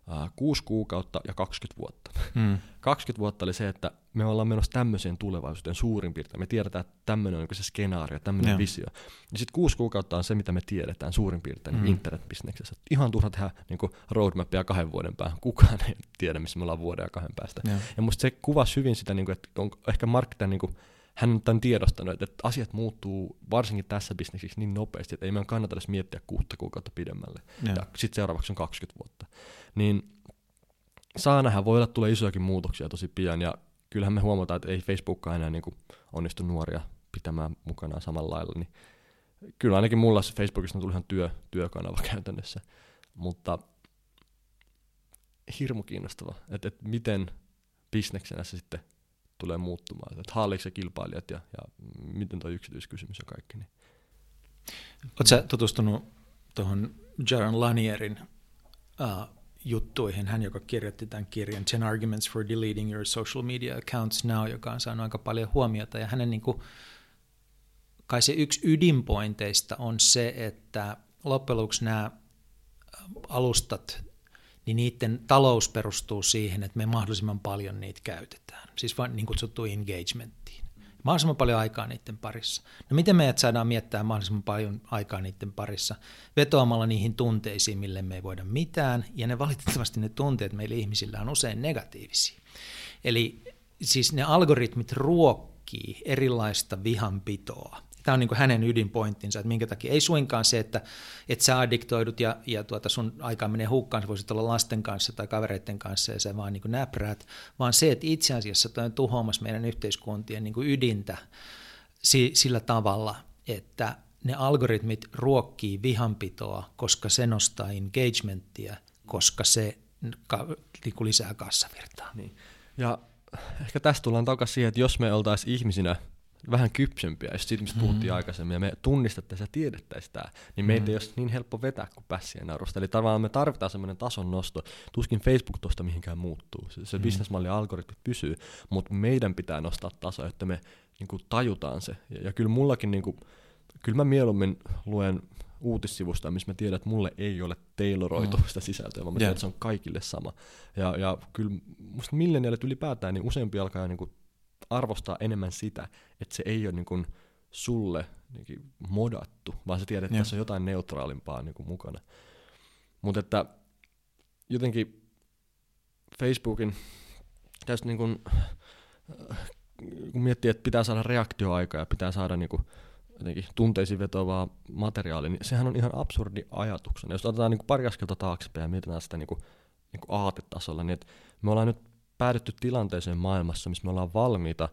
Uh, kuusi kuukautta ja 20 vuotta. Mm. 20 vuotta oli se, että me ollaan menossa tämmöiseen tulevaisuuteen suurin piirtein. Me tiedetään, että tämmöinen on se skenaario, tämmöinen yeah. visio. Ja sitten kuusi kuukautta on se, mitä me tiedetään suurin piirtein mm. internetbisneksessä. Ihan turha tehdä niin roadmapia kahden vuoden päähän. Kukaan ei tiedä, missä me ollaan vuoden ja kahden päästä. Yeah. Ja musta se kuvasi hyvin sitä, niin kuin, että on ehkä Mark tämän, niin hän on tämän tiedostanut, että asiat muuttuu varsinkin tässä bisneksessä niin nopeasti, että ei meidän kannata edes miettiä kuutta kuukautta pidemmälle. Ja, ja sitten seuraavaksi on 20 vuotta. Niin saa nähdä, voi olla tulee isojakin muutoksia tosi pian, ja kyllähän me huomataan, että ei Facebookkaan enää niin kuin onnistu nuoria pitämään mukanaan samalla lailla, niin kyllä ainakin mulla se Facebookista on tullut ihan työ, työkanava käytännössä, mutta hirmu kiinnostava, että, että miten bisneksenä se sitten tulee muuttumaan. Että haaliiko se kilpailijat ja, ja miten tuo yksityiskysymys ja kaikki. Niin. Oletko tutustunut tuohon Jaron Lanierin uh, juttuihin, hän joka kirjoitti tämän kirjan 10 Arguments for Deleting Your Social Media Accounts Now, joka on saanut aika paljon huomiota, ja hänen niin kuin, kai se yksi ydinpointeista on se, että loppujen lopuksi nämä alustat niin niiden talous perustuu siihen, että me mahdollisimman paljon niitä käytetään, siis vain niin kutsuttu engagementtiin. Mahdollisimman paljon aikaa niiden parissa. No miten meidät saadaan miettää mahdollisimman paljon aikaa niiden parissa? Vetoamalla niihin tunteisiin, mille me ei voida mitään, ja ne valitettavasti ne tunteet meillä ihmisillä on usein negatiivisia. Eli siis ne algoritmit ruokkii erilaista vihanpitoa Tämä on niin kuin hänen ydinpointtinsa, että minkä takia ei suinkaan se, että, että sä addiktoidut ja, ja tuota sun aikaa menee hukkaan, sä voisit olla lasten kanssa tai kavereiden kanssa ja sä vaan niin kuin näpräät, vaan se, että itse asiassa toi on tuhoamassa meidän yhteiskuntien niin kuin ydintä sillä tavalla, että ne algoritmit ruokkii vihanpitoa, koska se nostaa engagementtia, koska se niin lisää kassavirtaa. Niin. Ja ehkä tästä tullaan takaisin siihen, että jos me oltaisiin ihmisinä vähän kypsempiä, jos siitä, mistä puhuttiin mm. aikaisemmin, ja me tunnistettaisiin ja tiedettäisiin tämä, niin meitä mm. ei olisi niin helppo vetää kuin pässien narusta. Eli tavallaan me tarvitaan semmoinen tason nosto. Tuskin Facebook tuosta mihinkään muuttuu. Se, se mm. bisnesmalli ja algoritmit pysyy, mutta meidän pitää nostaa taso, että me niin kuin, tajutaan se. Ja, ja kyllä mullakin, niin kuin, kyllä mä mieluummin luen uutissivusta, missä mä tiedän, että mulle ei ole tailoroitu mm. sitä sisältöä, vaan mä tiedän, että se on kaikille sama. Ja, ja kyllä musta milleniaalit ylipäätään, niin useampi alkaa niin kuin arvostaa enemmän sitä, että se ei ole niin kuin sulle niin modattu, vaan sä tiedät, että ja. tässä on jotain neutraalimpaa niin kuin mukana. Mutta että jotenkin Facebookin tästä niin kuin, kun miettii, että pitää saada reaktioaikaa ja pitää saada niin kuin, jotenkin tunteisiin vetoavaa materiaalia, niin sehän on ihan absurdi ajatuksena. Jos otetaan niin kuin pari askelta taaksepäin ja mietitään sitä niin kuin, niin kuin aatetasolla, niin että me ollaan nyt päädytty tilanteeseen maailmassa, missä me ollaan valmiita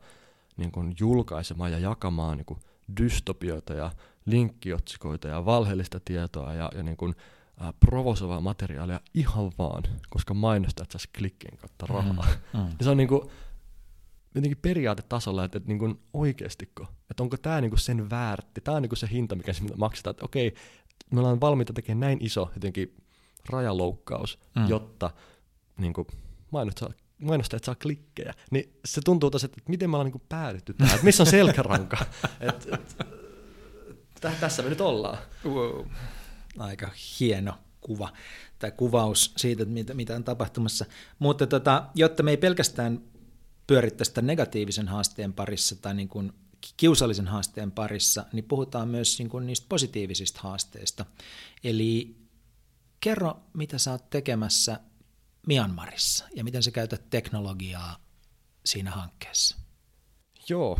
niin kuin julkaisemaan ja jakamaan niin kuin dystopioita ja linkkiotsikoita ja valheellista tietoa ja, ja niin kuin, äh, provosoivaa materiaalia ihan vaan, koska mainostajat saisi klikkien kautta rahaa. Mm, mm. Se on niin kuin, jotenkin periaatetasolla, että, että niin kuin oikeastiko, että onko tämä niin kuin sen väärti, tämä on niin kuin se hinta, mikä se maksetaan, että okei, me ollaan valmiita tekemään näin iso jotenkin rajaloukkaus, mm. jotta niin kuin, mainostajat, mainostajat saa klikkejä, niin se tuntuu tosi, että miten me ollaan niin päädytty tähän, että missä on selkäranka, et, et, t- tässä me nyt ollaan. Wow. Aika hieno kuva tai kuvaus siitä, mitä, mitä on tapahtumassa. Mutta tota, jotta me ei pelkästään pyörittäisi sitä negatiivisen haasteen parissa tai niin kuin kiusallisen haasteen parissa, niin puhutaan myös niin kuin niistä positiivisista haasteista. Eli kerro, mitä sä oot tekemässä Myanmarissa ja miten sä käytät teknologiaa siinä hankkeessa? Joo,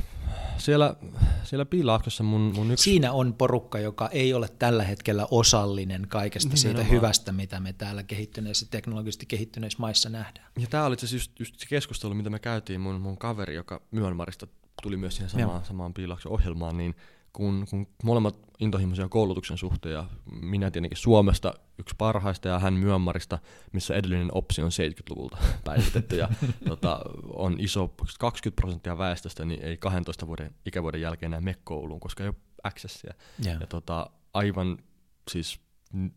siellä, siellä Piilaaksossa mun, mun yksi... Siinä on porukka, joka ei ole tällä hetkellä osallinen kaikesta niin, siitä hyvästä, mitä me täällä kehittyneissä, teknologisesti kehittyneissä maissa nähdään. Ja tämä oli se just, just se keskustelu, mitä me käytiin mun, mun kaveri, joka Myanmarista tuli myös siihen samaan, samaan Piilaakson ohjelmaan, niin kun, kun molemmat intohimoisia koulutuksen suhteen ja minä tietenkin Suomesta yksi parhaista ja hän Myönmarista, missä edellinen opsi on 70-luvulta päivitetty ja tota, on iso 20 prosenttia väestöstä, niin ei 12 vuoden ikävuoden jälkeen enää mene kouluun, koska ei ole accessia. Yeah. Ja tota, aivan siis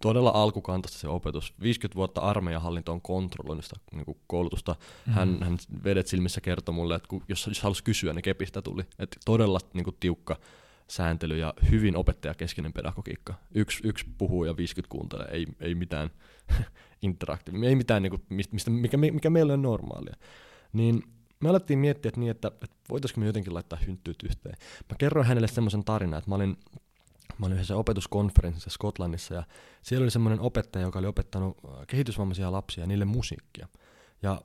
todella alkukantaista se opetus. 50 vuotta armeijahallinto on kontrolloinut sitä niin koulutusta. Mm-hmm. Hän, hän vedet silmissä kertoi mulle, että kun, jos, jos halusi kysyä, niin kepistä tuli. Että todella niin kuin, tiukka sääntely ja hyvin opettajakeskeinen pedagogiikka. Yksi, yksi puhuu ja 50 kuuntelee, ei, ei mitään interaktiivista, ei mitään, niin kuin, mistä, mikä, mikä meillä on normaalia. Niin me alettiin miettiä että niin, että, että voitaisiinko me jotenkin laittaa hynttyyt yhteen. Mä kerroin hänelle semmoisen tarinan, että mä olin, mä olin yhdessä opetuskonferenssissa Skotlannissa ja siellä oli semmoinen opettaja, joka oli opettanut kehitysvammaisia lapsia ja niille musiikkia. Ja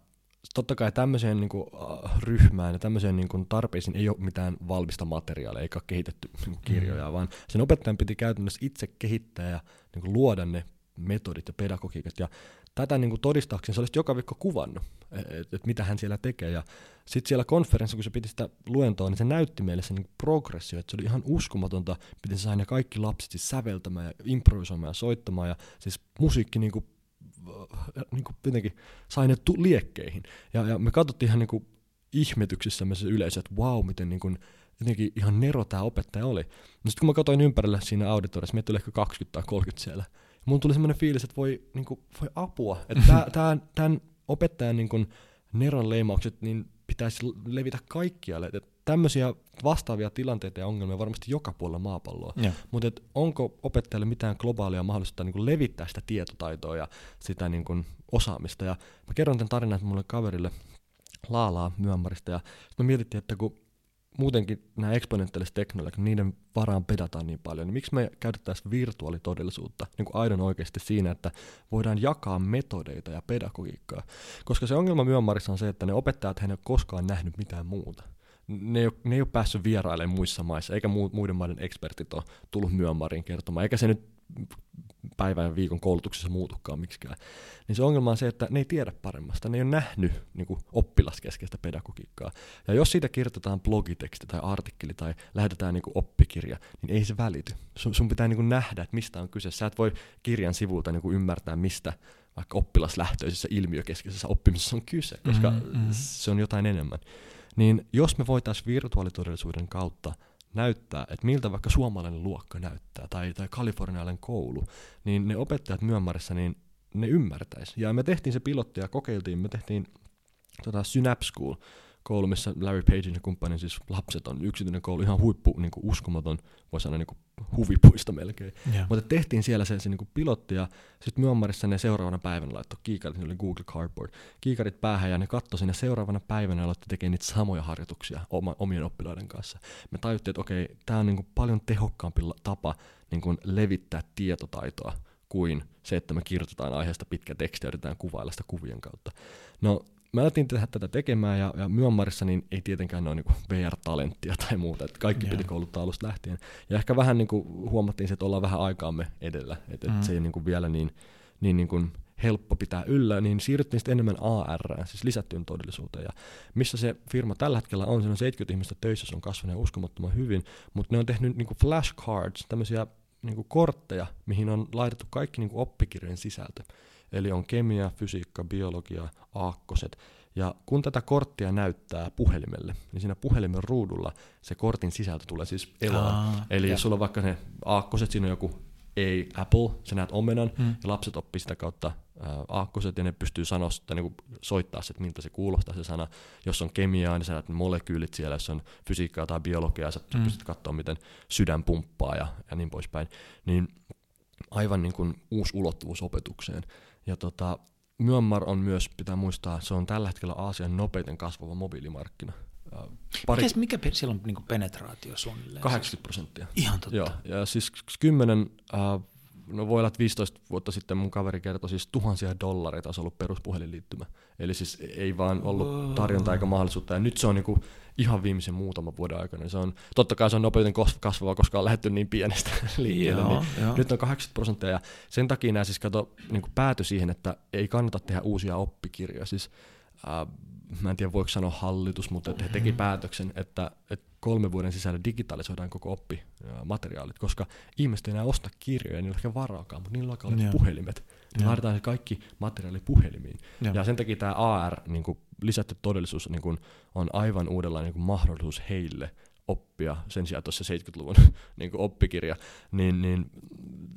totta kai tämmöiseen niin kuin, äh, ryhmään ja tämmöiseen niin kuin, tarpeisiin ei ole mitään valmista materiaalia eikä ole kehitetty niin kirjoja, mm. vaan sen opettajan piti käytännössä itse kehittää ja niin kuin, luoda ne metodit ja pedagogiikat. Ja tätä niin kuin, todistaakseni se olisi joka viikko kuvannut, että et, et mitä hän siellä tekee. Ja sitten siellä konferenssissa, kun se piti sitä luentoa, niin se näytti meille sen niin progressio, että se oli ihan uskomatonta, miten se sai ne kaikki lapset siis säveltämään ja improvisoimaan ja soittamaan. Ja siis musiikki niin kuin, niin kuin jotenkin sai ne tu- liekkeihin. Ja, ja me katsottiin ihan niin kuin ihmetyksissämme se yleisö, että wow, miten niin kuin, jotenkin ihan nero tämä opettaja oli. No sitten kun mä katsoin ympärille siinä auditorissa, meitä tuli ehkä 20 tai 30 siellä. Mun tuli semmoinen fiilis, että voi, niin kuin, voi apua. Että tämän opettajan niin kuin, neron leimaukset niin pitäisi levitä kaikkialle. Että tämmöisiä vastaavia tilanteita ja ongelmia varmasti joka puolella maapalloa. Mutta onko opettajalle mitään globaalia mahdollisuutta niin kuin levittää sitä tietotaitoa ja sitä niin kuin osaamista. Ja mä kerron tämän tarinan mulle kaverille Laalaa Myönmarista ja me mietittiin, että kun muutenkin nämä eksponentiaaliset teknologiat, niiden varaan pedataan niin paljon, niin miksi me käytettäisiin virtuaalitodellisuutta niin kuin aidon oikeasti siinä, että voidaan jakaa metodeita ja pedagogiikkaa. Koska se ongelma Myönmarissa on se, että ne opettajat eivät ole koskaan nähnyt mitään muuta. Ne ei, ole, ne ei ole päässyt vierailemaan muissa maissa, eikä muiden maiden ekspertit ole tullut Myanmarin kertomaan, eikä se nyt päivän ja viikon koulutuksessa muutukaan miksikään. Niin se ongelma on se, että ne ei tiedä paremmasta, ne ei ole nähnyt niin kuin, oppilaskeskeistä pedagogiikkaa. Ja jos siitä kirjoitetaan blogiteksti tai artikkeli tai lähetetään niin kuin, oppikirja, niin ei se välity. Sun, sun pitää niin kuin, nähdä, että mistä on kyse. Sä et voi kirjan sivulta niin kuin, ymmärtää, mistä vaikka oppilaslähtöisessä ilmiökeskeisessä oppimisessa on kyse, koska mm-hmm. se on jotain enemmän. Niin jos me voitaisiin virtuaalitodellisuuden kautta näyttää, että miltä vaikka suomalainen luokka näyttää tai, tai kalifornialainen koulu, niin ne opettajat Myönmarissa, niin ne ymmärtäisi. Ja me tehtiin se pilotti ja kokeiltiin, me tehtiin tota Synapse School, koulu, missä Larry Pagein ja kumppanin siis lapset on yksityinen koulu, ihan huippu, niin kuin uskomaton, voi sanoa niin kuin huvipuista melkein. Yeah. Mutta tehtiin siellä se, se niin kuin pilotti ja sitten Myönmarissa ne seuraavana päivänä laittoi kiikarit, ne oli Google Cardboard, kiikarit päähän ja ne katsoi sinne seuraavana päivänä ja aloitti tekemään niitä samoja harjoituksia oma, omien oppilaiden kanssa. Me tajuttiin, että okei, tämä on niin kuin paljon tehokkaampi tapa niin kuin levittää tietotaitoa kuin se, että me kirjoitetaan aiheesta pitkä teksti ja yritetään kuvailla sitä kuvien kautta. No mä alettiin tehdä tätä tekemään ja, ja Myanmarissa niin ei tietenkään ole niin VR-talenttia tai muuta, että kaikki piti kouluttaa alusta lähtien. Ja ehkä vähän niin kuin huomattiin se, että ollaan vähän aikaamme edellä, että mm. et se ei niin kuin vielä niin, niin, niin kuin helppo pitää yllä, niin siirryttiin sitten enemmän AR, siis lisättyyn todellisuuteen. Ja missä se firma tällä hetkellä on, siinä on 70 ihmistä töissä, se on kasvanut uskomattoman hyvin, mutta ne on tehnyt niin kuin flashcards, tämmöisiä niin kuin kortteja, mihin on laitettu kaikki niin kuin oppikirjojen sisältö. Eli on kemia, fysiikka, biologia, aakkoset. Ja kun tätä korttia näyttää puhelimelle, niin siinä puhelimen ruudulla se kortin sisältö tulee siis eloon. Aa, Eli ja. jos sulla on vaikka ne aakkoset, siinä on joku ei Apple, sä näet omenan, hmm. ja lapset oppii sitä kautta aakkoset, ja ne pystyy sanoa, että niin soittaa että miltä se kuulostaa se sana. Jos on kemiaa, niin sä näet molekyylit siellä, jos on fysiikkaa tai biologiaa, sä hmm. pystyt katsoa, miten sydän pumppaa ja, ja niin poispäin. Niin aivan niin kuin uusi ulottuvuus opetukseen. Ja tota, Myanmar on myös, pitää muistaa, se on tällä hetkellä Aasian nopeiten kasvava mobiilimarkkina. Pari... Mikä, mikä siellä on niin penetraatio suunnilleen? 80 prosenttia. Ihan totta. Joo, ja siis 10, äh, no voi olla, että 15 vuotta sitten mun kaveri kertoi siis tuhansia dollareita olisi ollut peruspuhelinliittymä. Eli siis ei vaan ollut tarjonta eikä mahdollisuutta. Ja nyt se on niinku ihan viimeisen muutaman vuoden aikana. Se on, totta kai se on nopeuden kasvava, koska on lähdetty niin pienestä liikkeelle. Joo, niin joo. Nyt on 80 prosenttia ja sen takia nämä siis kato, niin pääty siihen, että ei kannata tehdä uusia oppikirjoja. Siis, äh, mä en tiedä voiko sanoa hallitus, mutta että he teki mm-hmm. päätöksen, että, että kolme vuoden sisällä digitalisoidaan koko oppimateriaalit, koska ihmiset ei enää osta kirjoja, niillä ei ole varaakaan, mutta niillä alkaa olla puhelimet. Ne laitetaan se kaikki materiaali puhelimiin. Ja. ja sen takia tämä AR, niin kuin lisätty todellisuus, niin kuin, on aivan uudenlainen niin kuin mahdollisuus heille oppia sen sijaan tuossa 70-luvun niin kuin oppikirja, niin, niin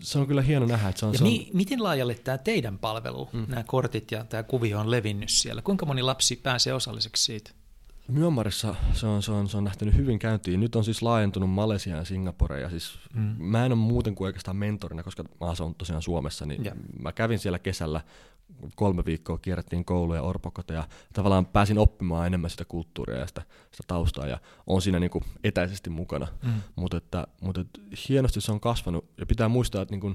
se on kyllä hieno nähdä. Että se on, ja se on... Mi- miten laajalle tämä teidän palvelu, mm. nämä kortit ja tämä kuvio on levinnyt siellä? Kuinka moni lapsi pääsee osalliseksi siitä? Myanmarissa se on, se, on, se on lähtenyt hyvin käyntiin. Nyt on siis laajentunut Malesiaan ja Singaporeen. Ja siis mm. Mä en ole muuten kuin oikeastaan mentorina, koska mä asun tosiaan Suomessa. Niin yeah. Mä kävin siellä kesällä kolme viikkoa, kierrettiin kouluja, orpokoteja. Tavallaan pääsin oppimaan enemmän sitä kulttuuria ja sitä, sitä taustaa. Ja on siinä niin kuin etäisesti mukana. Mm. Mutta että, mutta että hienosti se on kasvanut. Ja pitää muistaa, että niin kuin,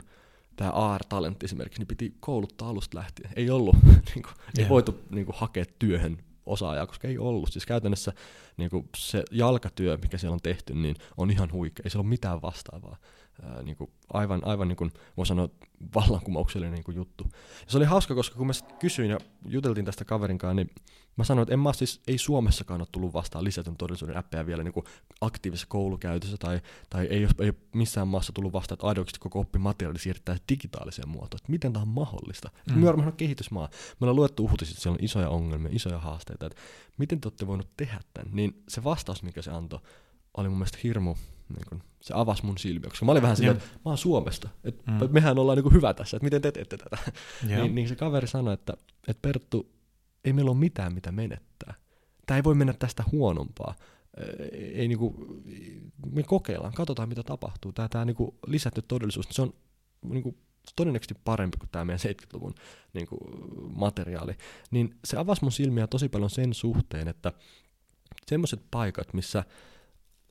tämä AR-talentti esimerkiksi, niin piti kouluttaa alusta lähtien. Ei ollut, niin kuin, yeah. ei voitu niin kuin, hakea työhön osaajaa, koska ei ollut. Siis käytännössä niin kuin se jalkatyö, mikä siellä on tehty, niin on ihan huikea. Ei siellä ole mitään vastaavaa. Ää, niin kuin aivan, aivan niin kuin, voi sanoa, vallankumouksellinen niin kuin juttu. Ja se oli hauska, koska kun mä kysyin ja juteltiin tästä kaverinkaan, niin mä sanoin, että en mä siis, ei Suomessakaan ole tullut vastaan lisätyn todellisuuden appeja vielä niin kuin aktiivisessa koulukäytössä, tai, tai ei, ole, ei ole missään maassa tullut vastaan, että aidoiksi koko oppimateriaali siirtää digitaaliseen muotoon. Että miten tämä on mahdollista? Mm. Me on kehitysmaa. Me ollaan luettu uutiset, että siellä on isoja ongelmia, isoja haasteita, että miten te olette voinut tehdä tämän? Niin se vastaus, mikä se antoi, oli mun mielestä hirmu niin kun, se avasi mun silmiä, koska mä olin vähän silleen, että mä oon Suomesta, että mm. mehän ollaan niin hyvä tässä, että miten te teette tätä. niin, niin se kaveri sanoi, että, että Perttu, ei meillä ole mitään mitä menettää. Tämä ei voi mennä tästä huonompaa. Ei, niinku, me kokeillaan, katsotaan mitä tapahtuu. Tämä, tämä niinku lisätty todellisuus, se on niinku, todennäköisesti parempi kuin tämä meidän 70-luvun niinku, materiaali. Niin se avasi mun silmiä tosi paljon sen suhteen, että semmoiset paikat, missä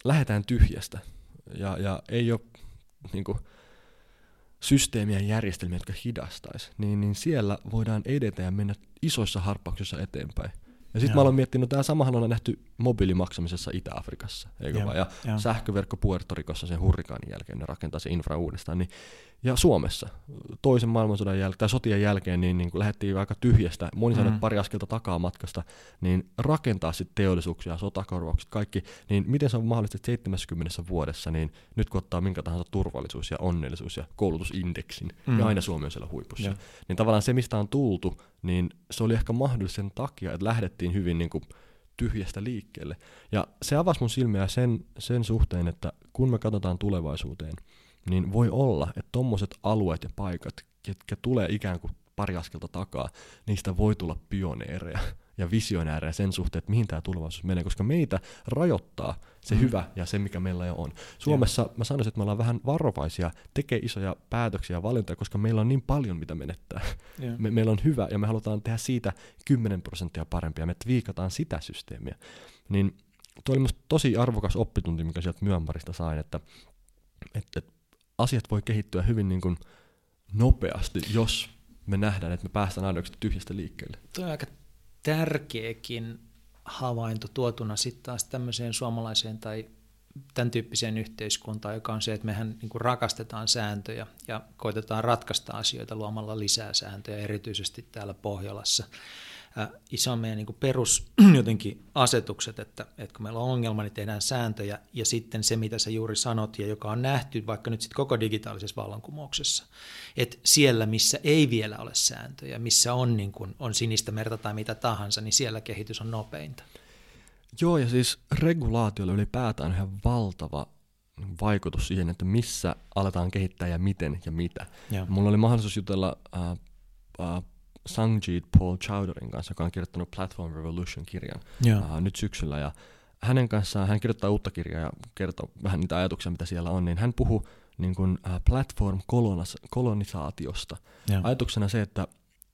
lähdetään tyhjästä ja, ja ei ole niin kuin, systeemiä ja järjestelmiä, jotka hidastaisi, niin, niin siellä voidaan edetä ja mennä isoissa harppauksissa eteenpäin. Ja sitten mä aloin miettiä, no tämä samahan on nähty mobiilimaksamisessa Itä-Afrikassa, eikö Joo, vaan? Ja joo. sähköverkko Puerto Ricossa sen hurrikaanin jälkeen, ne rakentaa se infra uudestaan, niin ja Suomessa toisen maailmansodan jälkeen, tai sotien jälkeen, niin, niin kun lähdettiin aika tyhjästä, moni Mm. pari askelta takaa matkasta, niin rakentaa sitten teollisuuksia, sotakorvaukset, kaikki, niin miten se on mahdollista, että 70 vuodessa, niin nyt kun ottaa minkä tahansa turvallisuus ja onnellisuus ja koulutusindeksin, mm. Mm. ja aina Suomi on siellä huipussa, Joo. niin tavallaan se, mistä on tultu, niin se oli ehkä mahdollista sen takia, että lähdettiin hyvin niin kuin tyhjästä liikkeelle. Ja se avasi mun silmiä sen, sen suhteen, että kun me katsotaan tulevaisuuteen, niin voi olla, että tommoset alueet ja paikat, ketkä tulee ikään kuin pari askelta takaa, niistä voi tulla pioneereja ja visionäärejä sen suhteen, että mihin tämä tulevaisuus menee, koska meitä rajoittaa se Mm. hyvä ja se, mikä meillä jo on. Suomessa mä sanoisin, että me ollaan vähän varovaisia, tekee isoja päätöksiä ja valintoja, koska meillä on niin paljon, mitä menettää. Joo. Me, meillä on hyvä ja me halutaan tehdä siitä 10 prosenttia parempia, me twiikataan sitä systeemiä. Niin tuo oli tosi arvokas oppitunti, mikä sieltä Myönmarista sain, että, että, että asiat voi kehittyä hyvin niin kuin nopeasti, jos me nähdään, että me päästään aidoksi tyhjästä liikkeelle. Tuo on aika tärkeäkin havainto tuotuna sitten taas tämmöiseen suomalaiseen tai tämän tyyppiseen yhteiskuntaan, joka on se, että mehän niin rakastetaan sääntöjä ja koitetaan ratkaista asioita luomalla lisää sääntöjä, erityisesti täällä Pohjolassa. Äh, iso on meidän niin perus jotenkin asetukset, että, että kun meillä on ongelma, niin tehdään sääntöjä ja sitten se, mitä sä juuri sanot ja joka on nähty vaikka nyt sitten koko digitaalisessa vallankumouksessa, että siellä, missä ei vielä ole sääntöjä, missä on, niin kuin, on sinistä merta tai mitä tahansa, niin siellä kehitys on nopeinta. Joo, ja siis regulaatiolla ylipäätään on ihan valtava vaikutus siihen, että missä aletaan kehittää ja miten ja mitä. Joo. Mulla oli mahdollisuus jutella äh, äh, Sangjit Paul Chowderin kanssa, joka on kirjoittanut Platform Revolution-kirjan Joo. äh, nyt syksyllä. Ja hänen kanssaan, hän kirjoittaa uutta kirjaa ja kertoo vähän niitä ajatuksia, mitä siellä on, niin hän puhuu niin kuin, äh, platform-kolonisaatiosta. Joo. Ajatuksena se, että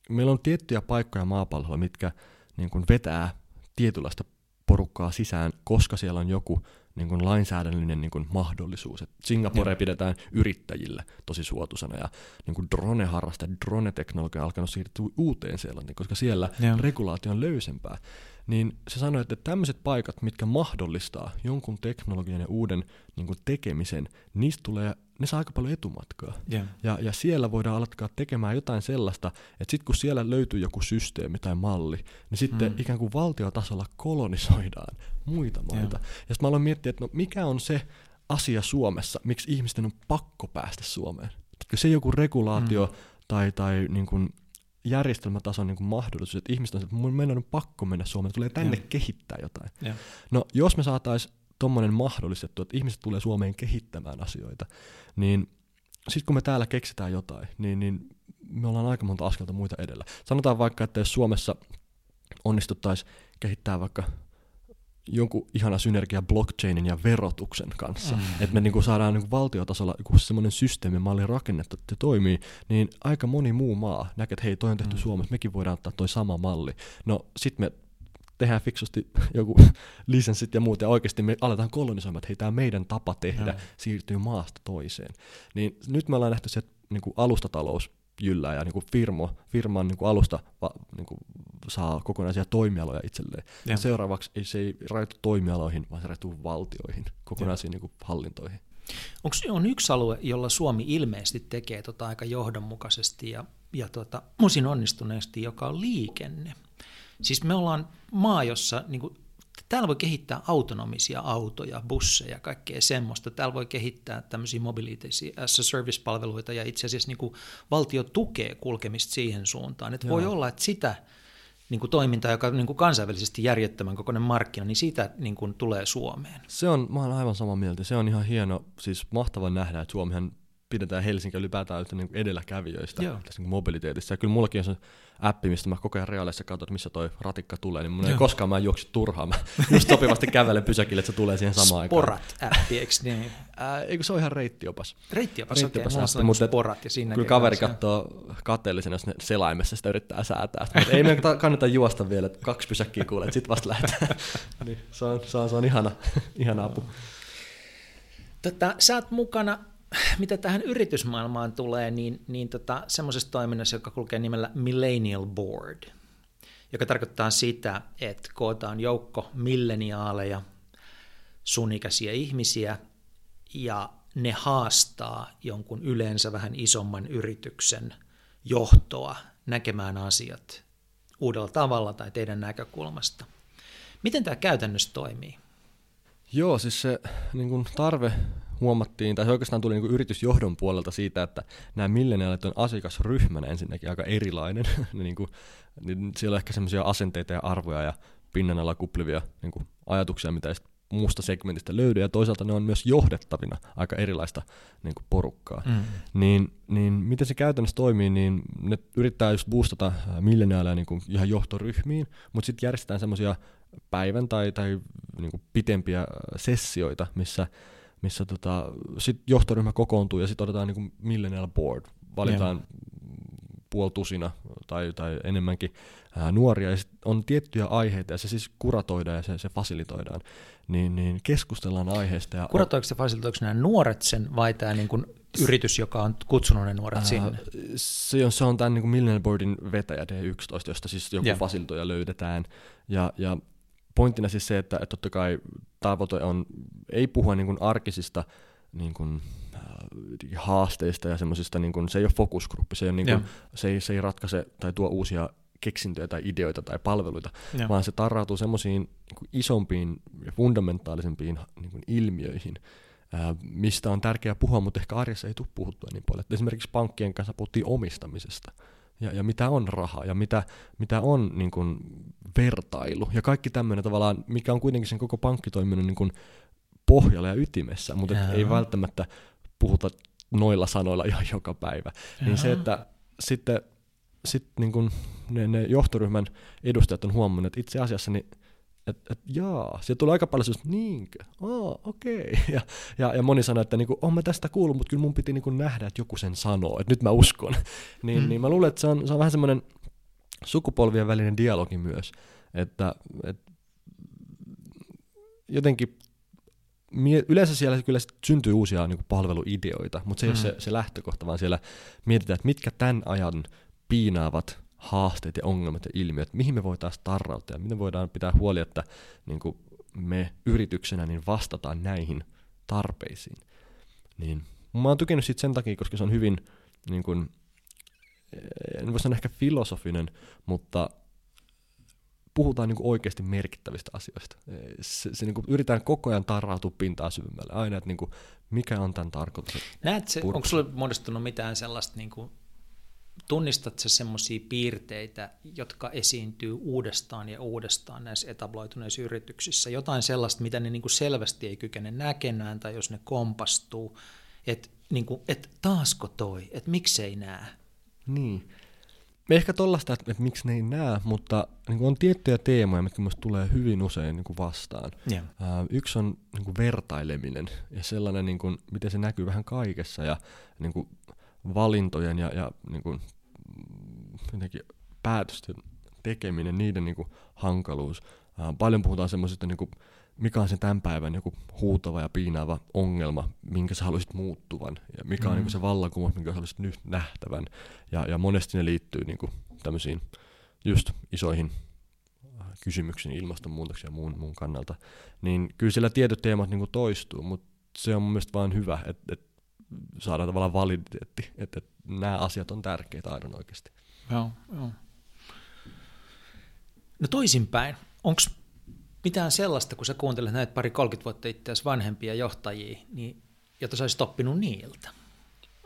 meillä on tiettyjä paikkoja maapallolla, mitkä niin kuin vetää tietynlaista porukkaa sisään, koska siellä on joku niin kuin lainsäädännöllinen niin kuin mahdollisuus. Et Singapore Joo. pidetään yrittäjille tosi suotuisana ja niin kuin drone-harraste, drone-teknologia on alkanut siirtyä uuteen Seelantiin, koska siellä Joo. regulaatio on löysempää. Niin se sanoi, että tämmöiset paikat, mitkä mahdollistaa jonkun teknologian ja uuden niin kuin tekemisen, niistä tulee, ne saa aika paljon etumatkaa. Joo. Ja, ja siellä voidaan alkaa tekemään jotain sellaista, että sitten kun siellä löytyy joku systeemi tai malli, niin sitten Mm. ikään kuin valtiotasolla kolonisoidaan muita maita. Ja sitten mä aloin miettiä, että no mikä on se asia Suomessa, miksi ihmisten on pakko päästä Suomeen. Etkö se joku regulaatio Mm. tai, tai niin kuin järjestelmätason niin kuin mahdollisuus, että ihmiset on, että mun- meidän on pakko mennä Suomeen, tulee tänne Joo. kehittää jotain. Joo. No jos me saataisiin tommonen mahdollistettu, että ihmiset tulee Suomeen kehittämään asioita, niin sitten kun me täällä keksitään jotain, niin, niin me ollaan aika monta askelta muita edellä. Sanotaan vaikka, että jos Suomessa onnistuttaisiin kehittää vaikka jonkun ihana synergia blockchainin ja verotuksen kanssa, Mm. mm. että me niinku saadaan niinku valtiotasolla joku semmoinen systeemimalli rakennettu, että se toimii, niin aika moni muu maa näkee, että hei, toi on tehty Mm. mm. Suomessa, mekin voidaan ottaa toi sama malli. No sit me tehdään fiksusti joku lisenssit ja muut, ja oikeasti me aletaan kolonisoimaan, että hei, tämä meidän tapa tehdä Joo. siirtyy maasta toiseen. Niin nyt me ollaan nähty se, että niinku alustatalous jyllää ja niinku firmo, firman niinku alusta va, niinku saa kokonaisia toimialoja itselleen. Joo. Ja seuraavaksi ei, se ei rajoitu toimialoihin, vaan se rajoittuu valtioihin, kokonaisiin niinku hallintoihin. Onko on yksi alue, jolla Suomi ilmeisesti tekee tota aika johdonmukaisesti ja, ja tota, osin onnistuneesti, joka on liikenne? Siis me ollaan maa, jossa niin kuin, täällä voi kehittää autonomisia autoja, busseja, kaikkea semmoista. Täällä voi kehittää tämmöisiä mobility as a service-palveluita ja itse asiassa niin kuin, valtio tukee kulkemista siihen suuntaan. Et voi olla, että sitä niin kuin toimintaa, joka on niin kuin kansainvälisesti järjettömän kokoinen markkina, niin siitä niin kuin, tulee Suomeen. Se on, mä olen aivan samaa mieltä. Se on ihan hieno, siis mahtava nähdä, että Suomihan pidetään Helsinkiä ylipäätään yhtä niin edelläkävijöistä Joo. tässä niin mobiliteetissa. Ja kyllä mullakin on se appi, mistä mä koko ajan reaalissa katson, että missä toi ratikka tulee, niin mun ei koskaan mä en juokse turhaan. Mä just sopivasti kävelen pysäkille, että se tulee siihen samaan aikaan. Sporat-appi, eikö niin? Ää, eikö se ole ihan reittiopas? Reittiopas, okei, Reittiopas mulla on sporat ja siinä Kyllä kaveri katsoo kateellisena, jos ne selaimessa sitä yrittää säätää. Mutta ei meidän ta- kannata juosta vielä, että kaksi pysäkkiä kuulee, että sit vasta lähdetään. niin, se, on, se, on, se on ihana, ihana apu. Tota, sä oot mukana, mitä tähän yritysmaailmaan tulee, niin, niin tota, semmoisessa toiminnassa, joka kulkee nimellä Millennial Board, joka tarkoittaa sitä, että kootaan joukko milleniaaleja, sunikäisiä ihmisiä, ja ne haastaa jonkun yleensä vähän isomman yrityksen johtoa näkemään asiat uudella tavalla tai teidän näkökulmasta. Miten tämä käytännössä toimii? Joo, siis se niin tarve huomattiin, tai se oikeastaan tuli niin yritysjohdon puolelta siitä, että nämä milleniaalit on asiakasryhmänä ensinnäkin aika erilainen. niin kuin, niin siellä on ehkä semmoisia asenteita ja arvoja ja pinnan alla kuplivia niin kuin ajatuksia, mitä ei muusta segmentistä löydy, ja toisaalta ne on myös johdettavina aika erilaista niin kuin porukkaa. Mm. Niin, niin miten se käytännössä toimii, niin ne yrittää just boostata milleniaaleja niin kuin ihan johtoryhmiin, mutta sitten järjestetään semmoisia päivän tai, tai niin kuin pitempiä sessioita, missä, missä tota, sit johtoryhmä kokoontuu ja sitten otetaan niin millennial board, valitaan yeah. puoltusina tai, tai enemmänkin ää, nuoria, ja sit on tiettyjä aiheita, ja se siis kuratoidaan ja se, se fasilitoidaan, niin, niin keskustellaan aiheesta. Ja Kuratoiko se fasilitoiko nämä nuoret sen, vai tämä niin kuin yritys, joka on kutsunut ne nuoret ää, sinne? Se on, se on tämän niin Millennial Boardin vetäjä D11, josta siis joku yeah. fasilitoja löydetään, ja, ja pointtina siis se, että, että totta kai tavoite on, ei puhua niin kuin arkisista niin kuin, äh, haasteista ja semmoisista, niin se ei ole fokusgruppi, se ei, niin kuin, se, ei, se ei ratkaise tai tuo uusia keksintöjä tai ideoita tai palveluita, ja. vaan se tarrautuu semmoisiin niin isompiin ja fundamentaalisempiin niin kuin ilmiöihin, ää, äh, mistä on tärkeää puhua, mutta ehkä arjessa ei tule puhuttua niin paljon. Et esimerkiksi pankkien kanssa puhuttiin omistamisesta ja, ja mitä on raha ja mitä, mitä on niin kuin, vertailu ja kaikki tämmöinen tavallaan, mikä on kuitenkin sen koko pankkitoiminnan niin kuin, pohjalla ja ytimessä, mutta Jaa. ei välttämättä puhuta noilla sanoilla ihan joka päivä. Jaa. Niin se, että sitten sit, niin kuin, ne, ne johtoryhmän edustajat on huomannut, että itse asiassa niin että et, jaa, sieltä tulee aika paljon sellaista, niinkö, aa, okei. Okay. Ja, ja, ja moni sanoi, että niinku, on mä tästä kuullut, mutta kyllä mun piti niinku nähdä, että joku sen sanoo, että nyt mä uskon. niin, mm. niin mä luulen, että se on, se on vähän semmoinen sukupolvien välinen dialogi myös, että, että jotenkin yleensä siellä kyllä syntyy uusia niin kuin palveluideoita, mutta se ei mm. ole se, se lähtökohta, vaan siellä mietitään, että mitkä tämän ajan piinaavat haasteet ja ongelmat ja ilmiöt, mihin me voitaisiin tarrautua ja miten voidaan pitää huoli, että niin kuin me yrityksenä niin vastataan näihin tarpeisiin. Niin, mä oon tukenut siitä sen takia, koska se on hyvin, niin kuin, en voi sanoa ehkä filosofinen, mutta puhutaan niin kuin oikeasti merkittävistä asioista. Se, se niin kuin yritetään koko ajan tarrautua pintaa syvemmälle. Aina, että niin kuin, mikä on tämän tarkoitus. Näet onko sulle muodostunut mitään sellaista niin kuin tunnistat sä semmoisia piirteitä, jotka esiintyy uudestaan ja uudestaan näissä etabloituneissa yrityksissä? Jotain sellaista, mitä ne niin kuin selvästi ei kykene näkemään, tai jos ne kompastuu, että niin kuin, et taasko toi, että miksei näe? Niin. Me ehkä tollasta, että, että miksi ne ei näe, mutta niin on tiettyjä teemoja, mitkä myös tulee hyvin usein niin kuin vastaan. Yeah. Uh, yksi on niin kuin vertaileminen ja sellainen, niin kuin, miten se näkyy vähän kaikessa ja niin kuin, valintojen ja, ja niin kuin, jotenkin päätösten tekeminen, niiden niin kuin, hankaluus. Ää, paljon puhutaan semmoisesta, niin kuin, mikä on se tämän päivän joku huutava ja piinaava ongelma, minkä sä haluaisit muuttuvan, ja mikä mm. on niin kuin, se vallankumous, minkä sä haluaisit nyt nähtävän. Ja, ja monesti ne liittyy niin kuin, tämmöisiin just isoihin kysymyksiin ilmastonmuutoksen ja muun, muun kannalta, niin kyllä siellä tietyt teemat niin kuin toistuu, mutta se on mun mielestä vain hyvä, että, että saadaan tavallaan validiteetti, että, että nämä asiat on tärkeitä aivan oikeasti. Joo, joo. No toisinpäin, onko mitään sellaista, kun sä kuuntelet näitä pari 30 vuotta itseäsi vanhempia johtajia, niin, jota sä olisit oppinut niiltä?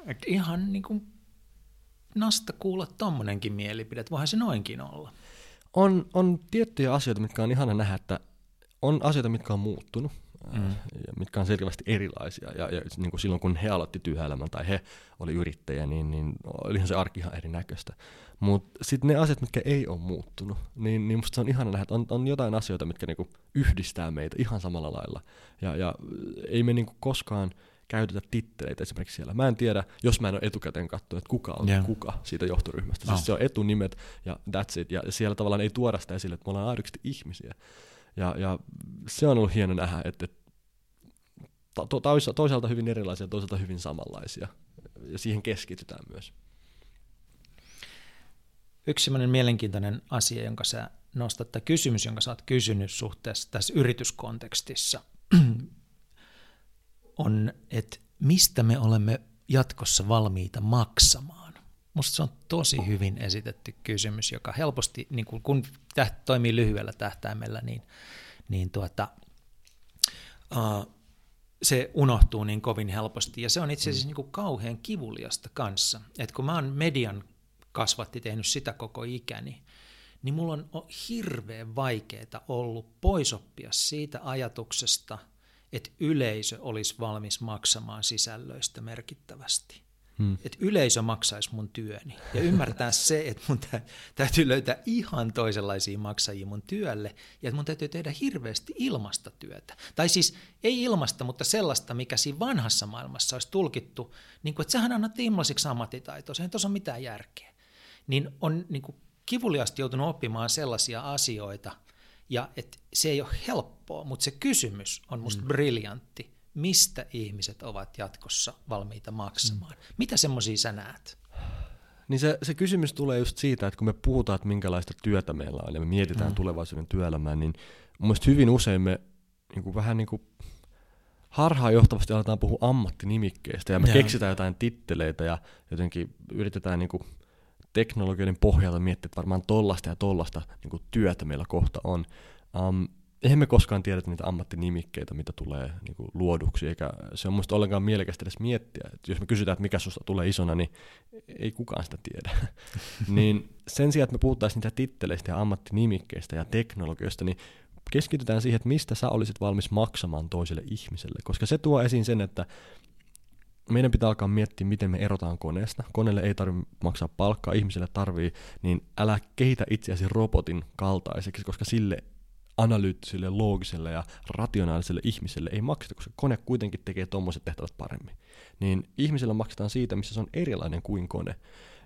Et ihan niin kuin nasta kuulla tommonenkin mielipide, että voihan se noinkin olla. On, on tiettyjä asioita, mitkä on ihana nähdä, että on asioita, mitkä on muuttunut mm. ja mitkä on selvästi erilaisia. Ja, ja niin kuin silloin, kun he aloitti työelämän tai he oli yrittäjä, niin, niin olihan se arki ihan erinäköistä. Mutta sitten ne asiat, mitkä ei ole muuttunut, niin, niin musta se on ihana nähdä, että on, on jotain asioita, mitkä niinku yhdistää meitä ihan samalla lailla. Ja, ja ei me niinku koskaan käytetä titteleitä esimerkiksi siellä. Mä en tiedä, jos mä en ole etukäteen katsonut, että kuka on yeah. kuka siitä johtoryhmästä. Oh. Siis se on etunimet ja that's it. Ja siellä tavallaan ei tuoda sitä esille, että me ollaan aidosti ihmisiä. Ja, ja se on ollut hieno nähdä, että, että to, toisaalta hyvin erilaisia, toisaalta hyvin samanlaisia. Ja siihen keskitytään myös. Yksi sellainen mielenkiintoinen asia, jonka sä nostaa tämä kysymys, jonka sä oot kysynyt suhteessa tässä yrityskontekstissa, on, että mistä me olemme jatkossa valmiita maksamaan? Musta se on tosi hyvin esitetty kysymys, joka helposti, niin kun, kun toimii lyhyellä tähtäimellä, niin, niin tuota, uh, se unohtuu niin kovin helposti. Ja se on itse asiassa mm. niin kauhean kivuliasta kanssa. että kun mä oon median kasvatti tehnyt sitä koko ikäni, niin mulla on hirveän vaikeaa ollut poisoppia siitä ajatuksesta, että yleisö olisi valmis maksamaan sisällöistä merkittävästi. Hmm. Että yleisö maksaisi mun työni ja ymmärtää se, että mun täytyy löytää ihan toisenlaisia maksajia mun työlle ja että mun täytyy tehdä hirveästi ilmasta työtä. Tai siis ei ilmasta, mutta sellaista, mikä siinä vanhassa maailmassa olisi tulkittu, niin kuin, että sähän annat ilmaisiksi ammattitaitoa, se ei tuossa ole mitään järkeä. Niin on niin kuin kivuliasti joutunut oppimaan sellaisia asioita, ja että se ei ole helppoa, mutta se kysymys on musta hmm. briljantti mistä ihmiset ovat jatkossa valmiita maksamaan. Mm. Mitä semmoisia sä näet? Niin se, se kysymys tulee just siitä, että kun me puhutaan, että minkälaista työtä meillä on ja me mietitään mm. tulevaisuuden työelämää, niin mun hyvin usein me niin kuin vähän niin kuin harhaanjohtavasti aletaan puhua ammattinimikkeistä ja me Joo. keksitään jotain titteleitä ja jotenkin yritetään niin kuin teknologioiden pohjalta miettiä, että varmaan tollasta ja tollasta niin kuin työtä meillä kohta on. Um, eihän me koskaan tiedetä niitä ammattinimikkeitä, mitä tulee niin kuin luoduksi, eikä se on musta ollenkaan mielekästä edes miettiä. Että jos me kysytään, että mikä susta tulee isona, niin ei kukaan sitä tiedä. niin sen sijaan, että me puhuttaisiin niitä titteleistä ja ammattinimikkeistä ja teknologioista, niin keskitytään siihen, että mistä sä olisit valmis maksamaan toiselle ihmiselle, koska se tuo esiin sen, että meidän pitää alkaa miettiä, miten me erotaan koneesta. Koneelle ei tarvitse maksaa palkkaa, ihmiselle tarvii, niin älä kehitä itseäsi robotin kaltaiseksi, koska sille analyyttiselle, loogiselle ja rationaaliselle ihmiselle ei makseta, koska kone kuitenkin tekee tuommoiset tehtävät paremmin. Niin ihmisellä maksetaan siitä, missä se on erilainen kuin kone.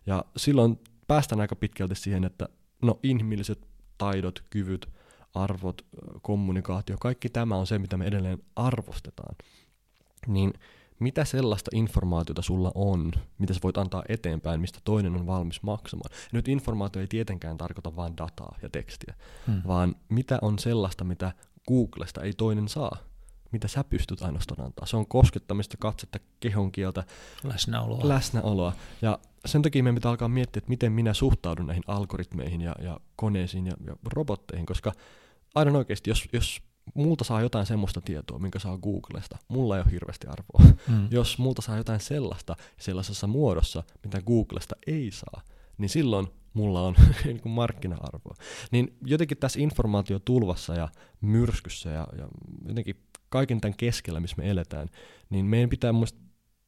Ja silloin päästään aika pitkälti siihen, että no inhimilliset taidot, kyvyt, arvot, kommunikaatio, kaikki tämä on se, mitä me edelleen arvostetaan. Niin mitä sellaista informaatiota sulla on, mitä sä voit antaa eteenpäin, mistä toinen on valmis maksamaan. Ja nyt informaatio ei tietenkään tarkoita vain dataa ja tekstiä, hmm. vaan mitä on sellaista, mitä Googlesta ei toinen saa, mitä sä pystyt ainoastaan antaa. Se on koskettamista, katsetta, kehonkieltä, läsnäoloa. läsnäoloa. Ja sen takia meidän pitää alkaa miettiä, että miten minä suhtaudun näihin algoritmeihin ja, ja koneisiin ja, ja robotteihin, koska aivan oikeasti, jos, jos multa saa jotain semmoista tietoa, minkä saa Googlesta, mulla ei ole hirveästi arvoa. Mm. Jos multa saa jotain sellaista sellaisessa muodossa, mitä Googlesta ei saa, niin silloin mulla on niin kuin markkina-arvoa. Niin jotenkin tässä informaatiotulvassa ja myrskyssä ja, ja jotenkin kaiken tämän keskellä, missä me eletään, niin meidän pitää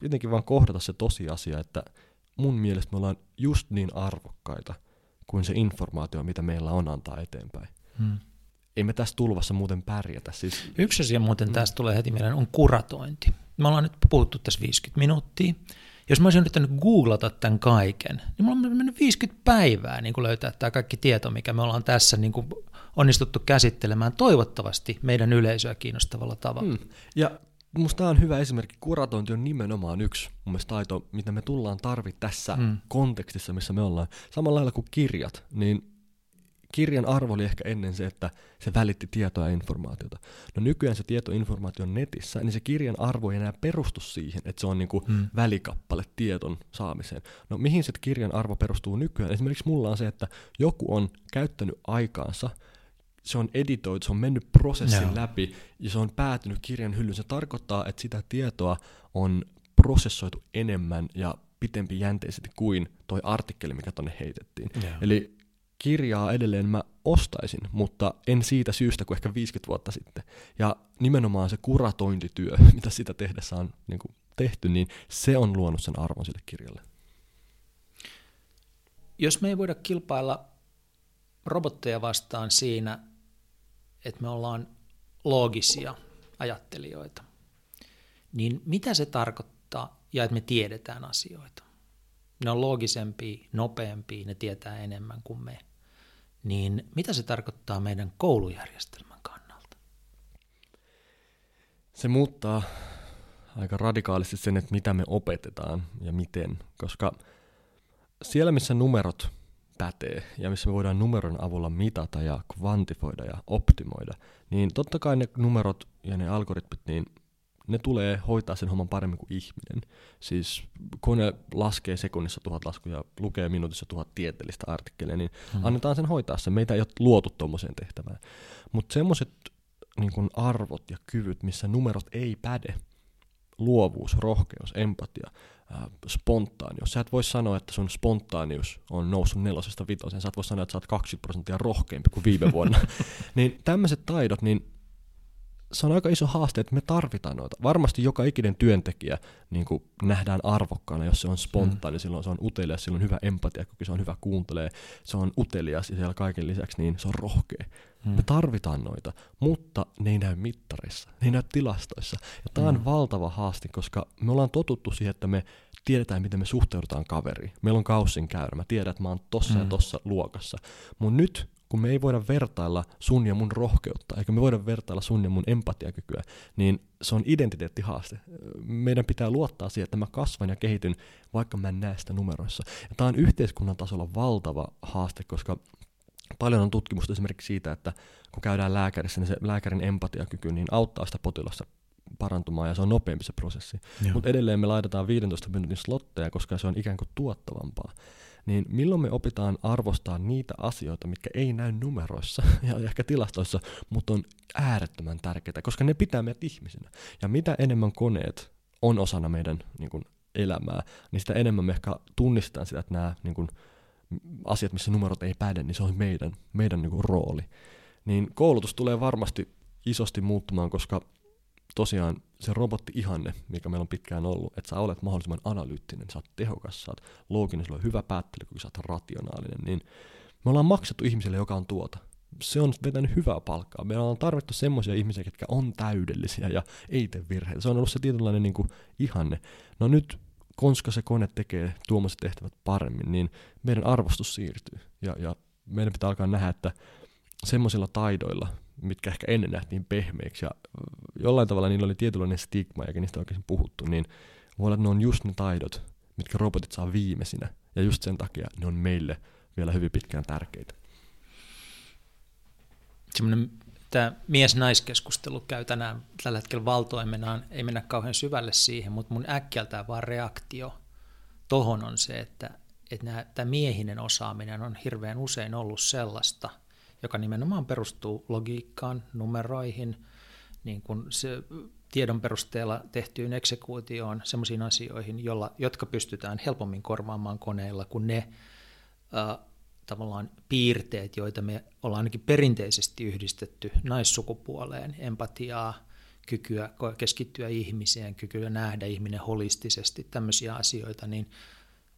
jotenkin vaan kohdata se tosiasia, että mun mielestä me ollaan just niin arvokkaita kuin se informaatio, mitä meillä on antaa eteenpäin. Hmm ei me tässä tulvassa muuten pärjätä. Siis... Yksi asia muuten mm. tästä tulee heti mieleen on kuratointi. Me ollaan nyt puhuttu tässä 50 minuuttia. Jos mä olisin yrittänyt googlata tämän kaiken, niin mulla on mennyt 50 päivää niin löytää tämä kaikki tieto, mikä me ollaan tässä niin kuin onnistuttu käsittelemään toivottavasti meidän yleisöä kiinnostavalla tavalla. Hmm. Ja musta on hyvä esimerkki. Kuratointi on nimenomaan yksi mun mielestä taito, mitä me tullaan tarvi tässä hmm. kontekstissa, missä me ollaan. Samalla lailla kuin kirjat, niin kirjan arvo oli ehkä ennen se, että se välitti tietoa ja informaatiota. No nykyään se tietoinformaatio on netissä, niin se kirjan arvo ei enää perustu siihen, että se on niinku hmm. välikappale tieton saamiseen. No mihin se kirjan arvo perustuu nykyään? Esimerkiksi mulla on se, että joku on käyttänyt aikaansa, se on editoitu, se on mennyt prosessin no. läpi ja se on päätynyt kirjan hyllyyn. Se tarkoittaa, että sitä tietoa on prosessoitu enemmän ja pitempi jänteisesti kuin toi artikkeli, mikä tonne heitettiin. Yeah. Eli kirjaa edelleen mä ostaisin, mutta en siitä syystä kuin ehkä 50 vuotta sitten. Ja nimenomaan se kuratointityö, mitä sitä tehdessä on niin kuin tehty, niin se on luonut sen arvon sille kirjalle. Jos me ei voida kilpailla robotteja vastaan siinä, että me ollaan loogisia ajattelijoita, niin mitä se tarkoittaa ja että me tiedetään asioita? Ne on loogisempia, nopeampia, ne tietää enemmän kuin me niin mitä se tarkoittaa meidän koulujärjestelmän kannalta? Se muuttaa aika radikaalisti sen, että mitä me opetetaan ja miten, koska siellä missä numerot pätee ja missä me voidaan numeron avulla mitata ja kvantifoida ja optimoida, niin totta kai ne numerot ja ne algoritmit, niin ne tulee hoitaa sen homman paremmin kuin ihminen. Siis kone laskee sekunnissa tuhat laskuja, lukee minuutissa tuhat tieteellistä artikkelia, niin hmm. annetaan sen hoitaa se. Meitä ei ole luotu tuommoiseen tehtävään. Mutta semmoiset niin arvot ja kyvyt, missä numerot ei päde, luovuus, rohkeus, empatia, äh, spontaanius. Sä et voi sanoa, että sun spontaanius on noussut nelosesta vitoseen. Sä et voi sanoa, että sä oot 20 prosenttia rohkeampi kuin viime vuonna. niin tämmöiset taidot, niin se on aika iso haaste, että me tarvitaan noita. Varmasti joka ikinen työntekijä niin kuin nähdään arvokkaana, jos se on spontaani, mm. silloin se on utelias, silloin on hyvä empatiakyky, se on hyvä kuuntelee, se on utelias ja siellä kaiken lisäksi niin se on rohkea. Mm. Me tarvitaan noita, mutta ne ei näy mittareissa, ne ei näy tilastoissa. Ja tämä on mm. valtava haaste, koska me ollaan totuttu siihen, että me tiedetään, miten me suhteudutaan kaveriin. Meillä on kaussin käyrä, mä tiedän, että mä oon tossa mm. ja tossa luokassa. Mutta nyt kun me ei voida vertailla sun ja mun rohkeutta, eikä me voida vertailla sun ja mun empatiakykyä, niin se on identiteettihaaste. Meidän pitää luottaa siihen, että mä kasvan ja kehityn, vaikka mä en näe sitä numeroissa. Ja tämä on yhteiskunnan tasolla valtava haaste, koska paljon on tutkimusta esimerkiksi siitä, että kun käydään lääkärissä, niin se lääkärin empatiakyky niin auttaa sitä potilasta parantumaan ja se on nopeampi se prosessi. Mutta edelleen me laitetaan 15 minuutin slotteja, koska se on ikään kuin tuottavampaa niin milloin me opitaan arvostaa niitä asioita, mitkä ei näy numeroissa ja ehkä tilastoissa, mutta on äärettömän tärkeitä, koska ne pitää meidät ihmisinä. Ja mitä enemmän koneet on osana meidän niin kuin, elämää, niin sitä enemmän me ehkä tunnistetaan sitä, että nämä niin kuin, asiat, missä numerot ei päde, niin se on meidän, meidän niin kuin, rooli. Niin koulutus tulee varmasti isosti muuttumaan, koska tosiaan se robotti-ihanne, mikä meillä on pitkään ollut, että sä olet mahdollisimman analyyttinen, sä oot tehokas, sä oot looginen, sulla on hyvä päättely, kun sä oot rationaalinen, niin me ollaan maksettu ihmiselle, joka on tuota. Se on vetänyt hyvää palkkaa. Me ollaan tarvittu semmoisia ihmisiä, jotka on täydellisiä ja ei tee virheitä. Se on ollut se tietynlainen niin kuin ihanne. No nyt, koska se kone tekee tuommoiset tehtävät paremmin, niin meidän arvostus siirtyy. Ja, ja meidän pitää alkaa nähdä, että semmoisilla taidoilla, mitkä ehkä ennen nähtiin pehmeiksi ja jollain tavalla niillä oli tietynlainen stigma, eikä niistä oikein puhuttu, niin voi olla, että ne on just ne taidot, mitkä robotit saa viimeisinä, ja just sen takia ne on meille vielä hyvin pitkään tärkeitä. Semmoinen tämä mies-naiskeskustelu käy tänään tällä hetkellä valtoimenaan, ei mennä kauhean syvälle siihen, mutta mun äkkiältään vaan reaktio tohon on se, että, että tämä miehinen osaaminen on hirveän usein ollut sellaista – joka nimenomaan perustuu logiikkaan, numeroihin, niin kuin se tiedon perusteella tehtyyn eksekuutioon, sellaisiin asioihin, jolla, jotka pystytään helpommin korvaamaan koneilla kuin ne äh, tavallaan piirteet, joita me ollaan ainakin perinteisesti yhdistetty naissukupuoleen, empatiaa, kykyä keskittyä ihmiseen, kykyä nähdä ihminen holistisesti, tämmöisiä asioita, niin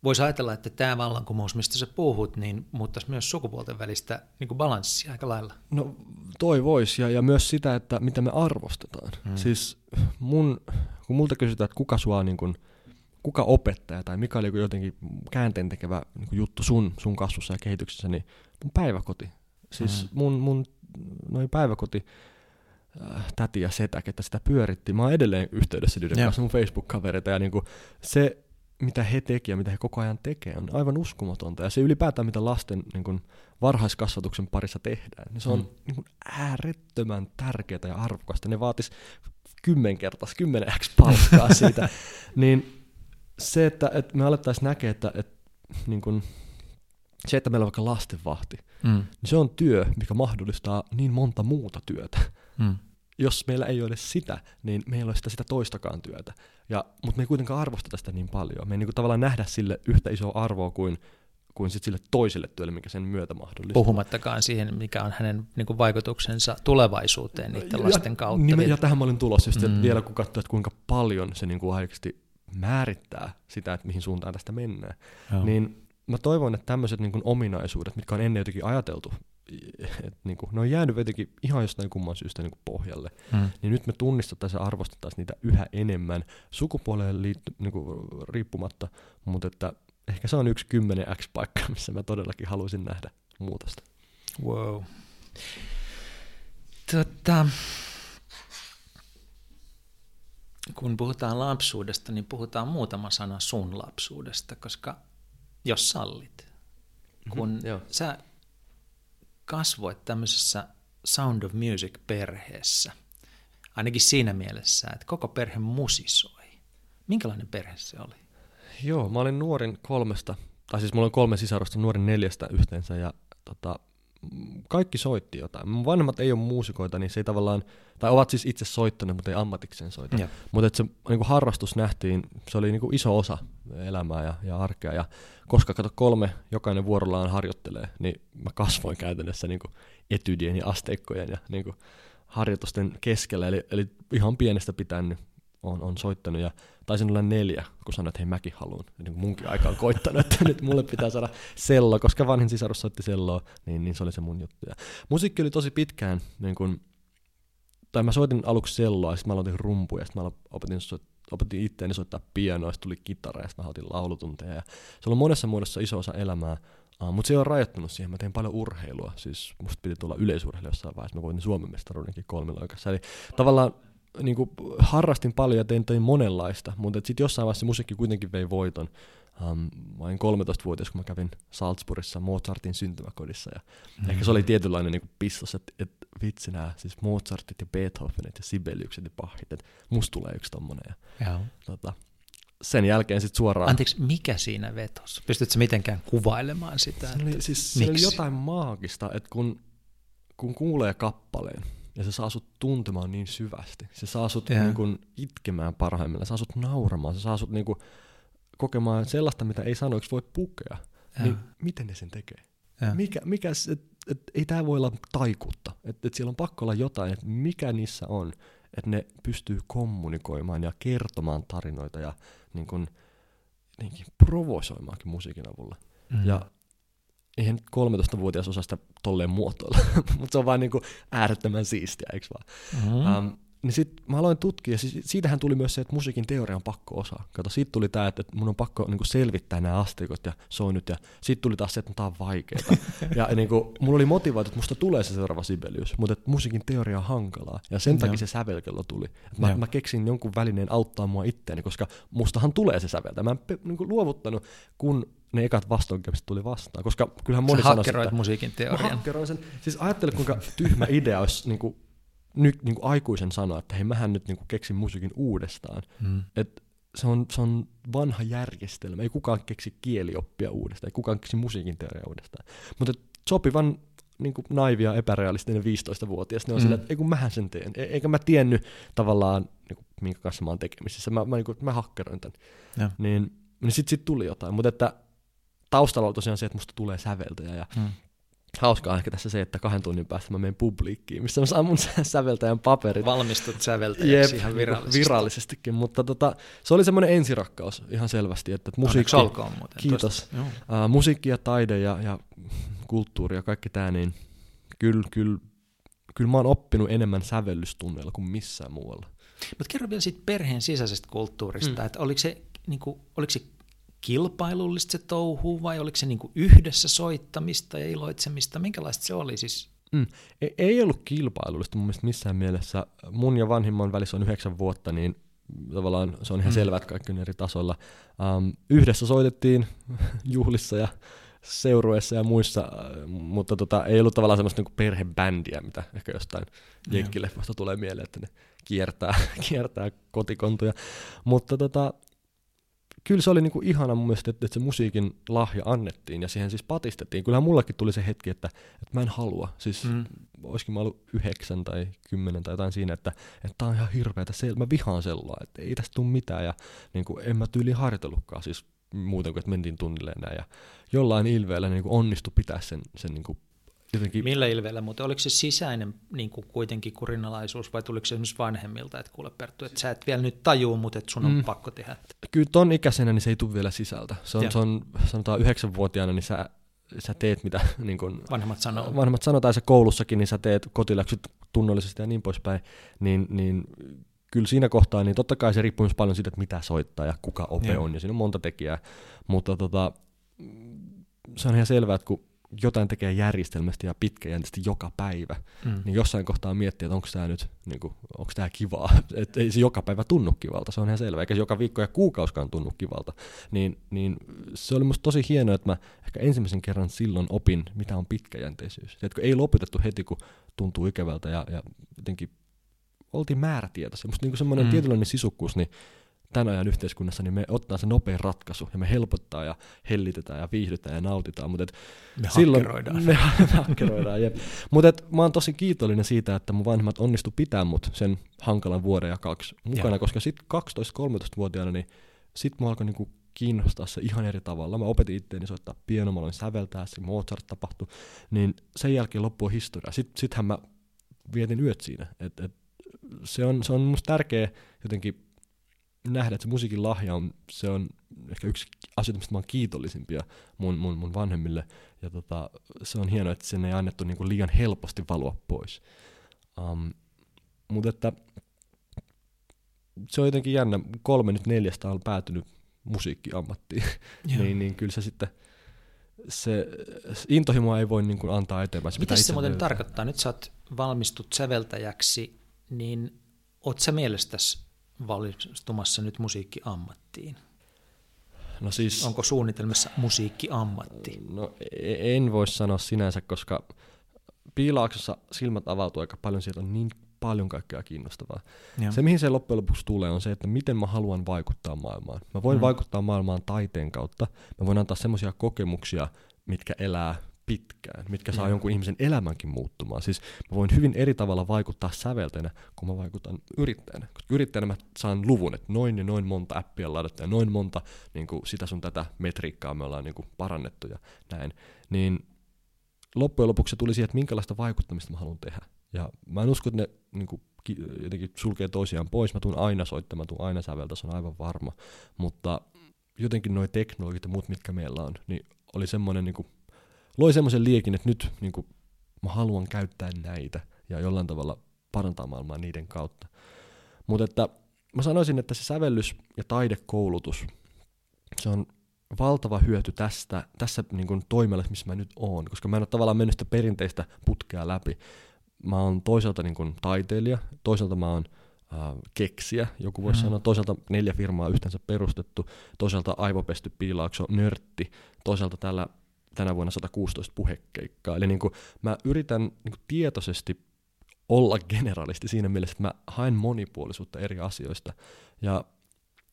voisi ajatella, että tämä vallankumous, mistä sä puhut, niin muuttaisi myös sukupuolten välistä niin kuin balanssia aika lailla. No toi voisi, ja, ja myös sitä, että mitä me arvostetaan. Hmm. Siis mun, kun multa kysytään, että kuka sua niin kuin, kuka opettaja tai mikä oli jotenkin käänteen tekevä niin kuin juttu sun, sun kasvussa ja kehityksessä, niin mun päiväkoti. Siis hmm. mun, mun noin päiväkoti, äh, täti ja setä, että sitä pyöritti. Mä oon edelleen yhteydessä niiden kanssa mun Facebook-kavereita ja niinku se mitä he tekevät ja mitä he koko ajan tekevät, on aivan uskomatonta. Ja se ylipäätään, mitä lasten niin kuin, varhaiskasvatuksen parissa tehdään, niin se on mm. niin kuin, äärettömän tärkeää ja arvokasta. Ne vaatis kymmenkertais, kymmenen x palkkaa siitä. niin se, että, että me alettaisiin näkeä, että, että niin kuin, se, että meillä on vaikka lastenvahti, mm. niin se on työ, mikä mahdollistaa niin monta muuta työtä. Mm jos meillä ei ole sitä, niin meillä ei ole sitä, sitä toistakaan työtä. Ja, mutta me ei kuitenkaan arvosteta sitä niin paljon. Me ei niin kuin tavallaan nähdä sille yhtä isoa arvoa kuin, kuin sit sille toiselle työlle, mikä sen myötä mahdollistaa. Puhumattakaan siihen, mikä on hänen niin kuin vaikutuksensa tulevaisuuteen niiden ja, lasten kautta. Niin, ja tähän mä olin tulossa just, mm. vielä kun katsoo, että kuinka paljon se niin kuin oikeasti määrittää sitä, että mihin suuntaan tästä mennään. Joo. Niin mä toivon, että tämmöiset niin ominaisuudet, mitkä on ennen jotenkin ajateltu et niinku, ne on jäänyt jotenkin ihan jostain kumman syystä niinku pohjalle. Mm. Niin nyt me tunnistettaisiin ja arvostettaisiin niitä yhä enemmän sukupuoleen liitty, niinku, riippumatta, mutta että ehkä se on yksi 10 X-paikka, missä mä todellakin haluaisin nähdä muutosta. Wow. Tota, kun puhutaan lapsuudesta, niin puhutaan muutama sana sun lapsuudesta, koska jos sallit. kun mm-hmm, joo. sä kasvoit tämmöisessä Sound of Music-perheessä, ainakin siinä mielessä, että koko perhe musisoi. Minkälainen perhe se oli? Joo, mä olin nuorin kolmesta, tai siis mulla on kolme sisarusta, nuorin neljästä yhteensä, ja tota, kaikki soitti jotain. Mun vanhemmat ei ole muusikoita, niin se ei tavallaan, tai ovat siis itse soittaneet, mutta ei ammatikseen soita. Joo. Mutta se niin kuin harrastus nähtiin, se oli niin kuin iso osa elämää ja, ja arkea. Ja koska kato kolme, jokainen vuorollaan harjoittelee, niin mä kasvoin käytännössä niin kuin etydien ja asteikkojen ja niin kuin harjoitusten keskellä. Eli, eli ihan pienestä pitänyt on, on soittanut ja taisin olla neljä, kun sanoin, että hei mäkin haluan. Niin kuin munkin aika on koittanut, että nyt mulle pitää saada sello, koska vanhin sisarus soitti selloa, niin, niin se oli se mun juttu. Ja musiikki oli tosi pitkään, niin kuin, tai mä soitin aluksi selloa, sitten mä aloitin rumpuja, ja sitten mä opetin, opetin itseäni soittaa pianoa, sitten tuli kitara, ja sitten mä otin laulutunteja. Ja se on monessa muodossa iso osa elämää, Uh, mutta se ole rajoittunut siihen. Mä tein paljon urheilua. Siis musta piti tulla yleisurheilu jossain vaiheessa. Mä voitin Suomen mestaruudenkin kolmiloikassa. Eli tavallaan niin kuin, harrastin paljon ja tein, tein monenlaista, mutta sitten jossain vaiheessa musiikki kuitenkin vei voiton. Um, vain 13-vuotias, kun mä kävin Salzburgissa Mozartin syntymäkodissa. Ja mm-hmm. Ehkä se oli tietynlainen niin pistos, että, että vitsi nämä, siis Mozartit ja Beethovenit ja Sibeliukset ja Bachit, että musta tulee yksi tommonen. Ja, Joo. tota, sen jälkeen sitten suoraan... Anteeksi, mikä siinä vetos? Pystytkö mitenkään kuvailemaan sitä? Se oli, siis, se oli jotain maagista, että kun, kun kuulee kappaleen, ja se saa sut tuntemaan niin syvästi. Se saa sut niin kun, itkemään parhaimmillaan, se saa sut nauramaan, se saa sut niin kun, kokemaan sellaista, mitä ei sanoiksi voi pukea. Ja. Niin miten ne sen tekee? Ja. Mikä, mikä et, et, ei tämä voi olla taikuutta. Että et siellä on pakko olla jotain, että mikä niissä on. Että ne pystyy kommunikoimaan ja kertomaan tarinoita ja niin kun, provosoimaankin musiikin avulla. Mm. Ja eihän 13-vuotias osaa sitä tolleen muotoilla, mutta se on vaan niinku äärettömän siistiä, eikö vaan? Mm-hmm. Um, niin sit mä aloin tutkia, ja siis siitähän tuli myös se, että musiikin teoria on pakko osaa. Kato, siitä tuli tämä, että mun on pakko niinku selvittää nämä asteikot ja soinut, ja sitten tuli taas se, että tämä on vaikeaa. ja niinku, mulla oli motivoitu, että musta tulee se seuraava Sibelius, mutta että musiikin teoria on hankalaa, ja sen takia se sävelkello tuli. Et mä, mä, keksin jonkun välineen auttaa mua itteeni, koska mustahan tulee se säveltä. Mä en pe, niinku, luovuttanut, kun ne ekat vastoinkäymiset tuli vastaan, koska kyllähän moni sanoi, että... musiikin teorian. Mä sen. Siis ajattele, kuinka tyhmä idea olisi niin kuin, nyt niin kuin aikuisen sanoa, että hei, mähän nyt niin kuin keksin musiikin uudestaan. Hmm. Et se on, se on vanha järjestelmä. Ei kukaan keksi kielioppia uudestaan, ei kukaan keksi musiikin teoria uudestaan. Mutta sopivan niin kuin naivia, epärealistinen 15-vuotias, ne on mm. sillä, että ei kun mähän sen teen. E- eikä mä tiennyt tavallaan, niin kuin, minkä kanssa mä oon tekemisissä. Mä, mä, niin kuin, mä hakkeroin tämän. Ja. Niin, niin sitten sit tuli jotain. Mutta että taustalla on tosiaan se, että musta tulee säveltäjä. Ja hmm. Hauskaa ehkä tässä se, että kahden tunnin päästä mä menen publiikkiin, missä mä saan mun säveltäjän paperit. Valmistut säveltäjäksi Jep, ihan virallisesti. virallisestikin. Mutta tota, se oli semmoinen ensirakkaus ihan selvästi. Että, että musiikki, olkoon muuten. Kiitos. Uh, musiikki ja taide ja, ja kulttuuri ja kaikki tämä, niin kyllä, kyllä, kyllä mä oon oppinut enemmän sävellystunneilla kuin missään muualla. Mutta kerro vielä siitä perheen sisäisestä kulttuurista, mm. että oliko se, niin kuin, oliko se kilpailullista se touhu vai oliko se niin kuin yhdessä soittamista ja iloitsemista? Minkälaista se oli siis? Mm. Ei, ei ollut kilpailullista mun mielestä missään mielessä. Mun ja vanhimman välissä on yhdeksän vuotta, niin tavallaan se on ihan mm. selvä, että kaikki on eri tasoilla. Um, yhdessä soitettiin juhlissa ja seurueissa ja muissa, äh, mutta tota, ei ollut tavallaan semmoista niinku perhebändiä, mitä ehkä jostain jenkkileffasta tulee mieleen, että ne kiertää, kiertää kotikontoja. Mutta tota, kyllä se oli niinku ihana mun mielestä, että, että se musiikin lahja annettiin ja siihen siis patistettiin. Kyllähän mullakin tuli se hetki, että, että mä en halua. Siis mm. olisikin mä ollut yhdeksän tai kymmenen tai jotain siinä, että, että tää on ihan hirveätä. Se, mä vihaan sellaa, että ei tästä tule mitään ja niin kuin, en mä tyyli harjoitellutkaan siis muuten kuin, että mentiin tunnille enää ja jollain ilveellä niin kuin onnistui pitää sen, sen niin kuin jotenkin... Millä ilveellä, mutta oliko se sisäinen niin kuin kuitenkin kurinalaisuus vai tuliko se esimerkiksi vanhemmilta, että kuule Perttu, että sä et vielä nyt tajuu, mutta että sun on mm. pakko tehdä? Kyllä ton ikäisenä niin se ei tule vielä sisältä. Se on, se on sanotaan yhdeksänvuotiaana, niin sä, sä teet mitä niin kun, vanhemmat sanoo. Vanhemmat sanoo, tai sä koulussakin, niin sä teet kotiläksyt tunnollisesti ja niin poispäin, niin, niin kyllä siinä kohtaa, niin totta kai se riippuu myös paljon siitä, että mitä soittaa ja kuka ope ja. on, ja siinä on monta tekijää, mutta tota, se on ihan selvää, että kun jotain tekee järjestelmästi ja pitkäjänteisesti joka päivä, mm. niin jossain kohtaa miettiä, että onko tämä nyt niin kuin, onko tämä kivaa. Et ei se joka päivä tunnu kivalta, se on ihan selvä, eikä se joka viikko ja kuukauskaan tunnu kivalta. Niin, niin se oli musta tosi hienoa, että mä ehkä ensimmäisen kerran silloin opin, mitä on pitkäjänteisyys. Se, että ei lopetettu heti, kun tuntuu ikävältä ja, ja jotenkin oltiin määrätietoisia. Musta niin semmoinen mm. tietynlainen sisukkuus, niin tämän ajan yhteiskunnassa, niin me ottaa se nopea ratkaisu ja me helpottaa ja hellitetään ja viihdytään ja nautitaan. Mutta me silloin, hakkeroidaan. Me, me hakkeroidaan, jep. Mutta mä oon tosi kiitollinen siitä, että mun vanhemmat onnistu pitää mut sen hankalan vuoden ja kaksi mukana, ja. koska sitten 12-13-vuotiaana, niin sit mä alkoi niinku kiinnostaa se ihan eri tavalla. Mä opetin itteeni soittaa pieno, mä aloin säveltää, se Mozart tapahtui, niin sen jälkeen loppui historia. Sitten sittenhän mä vietin yöt siinä. Et, et, se, on, se on musta tärkeä jotenkin nähdä, että se musiikin lahja on, se on ehkä yksi asia, mistä mä oon kiitollisimpia mun, mun, mun vanhemmille. Ja tota, se on hienoa, että sen ei annettu niinku liian helposti valua pois. Um, mutta että se on jotenkin jännä. Kolme nyt neljästä on päätynyt musiikkiammattiin. niin, niin kyllä se sitten se intohimoa ei voi niin kuin antaa eteenpäin. Mitä se muuten löytää. tarkoittaa? Nyt sä oot valmistut säveltäjäksi, niin oot sä mielestäsi valmistumassa nyt musiikkiammattiin? No siis, Onko suunnitelmassa musiikkiammatti? No e- en voi sanoa sinänsä, koska piilauksessa silmät avautuu aika paljon, sieltä on niin paljon kaikkea kiinnostavaa. Ja. Se, mihin se loppujen lopuksi tulee, on se, että miten mä haluan vaikuttaa maailmaan. Mä voin mm. vaikuttaa maailmaan taiteen kautta. Mä voin antaa semmoisia kokemuksia, mitkä elää pitkään, mitkä saa mm. jonkun ihmisen elämänkin muuttumaan. Siis mä voin hyvin eri tavalla vaikuttaa säveltäjänä, kun mä vaikutan yrittäjänä. Koska yrittäjänä mä saan luvun, että noin ja noin monta appia ladattu ja noin monta niin kuin sitä sun tätä metriikkaa me ollaan niin kuin parannettu ja näin. Niin loppujen lopuksi se tuli siihen, että minkälaista vaikuttamista mä haluan tehdä. Ja mä en usko, että ne niin kuin, jotenkin sulkee toisiaan pois. Mä tuun aina soittamaan, tuun aina säveltä, se on aivan varma. Mutta jotenkin nuo teknologit ja muut, mitkä meillä on, niin oli semmoinen niin kuin, loi semmoisen liekin, että nyt niin kuin, mä haluan käyttää näitä ja jollain tavalla parantaa maailmaa niiden kautta. Mutta että mä sanoisin, että se sävellys ja taidekoulutus, se on valtava hyöty tästä, tässä niin kuin toimellessa, missä mä nyt oon, koska mä en ole tavallaan mennyt sitä perinteistä putkea läpi. Mä oon toisaalta niin kuin taiteilija, toisaalta mä oon äh, keksiä, joku voisi mm. sanoa, toisaalta neljä firmaa yhteensä perustettu, toisaalta aivopesty piilaakso, nörtti, toisaalta tällä tänä vuonna 116 puhekeikkaa. Eli niin kuin mä yritän niin kuin tietoisesti olla generalisti siinä mielessä, että mä haen monipuolisuutta eri asioista. Ja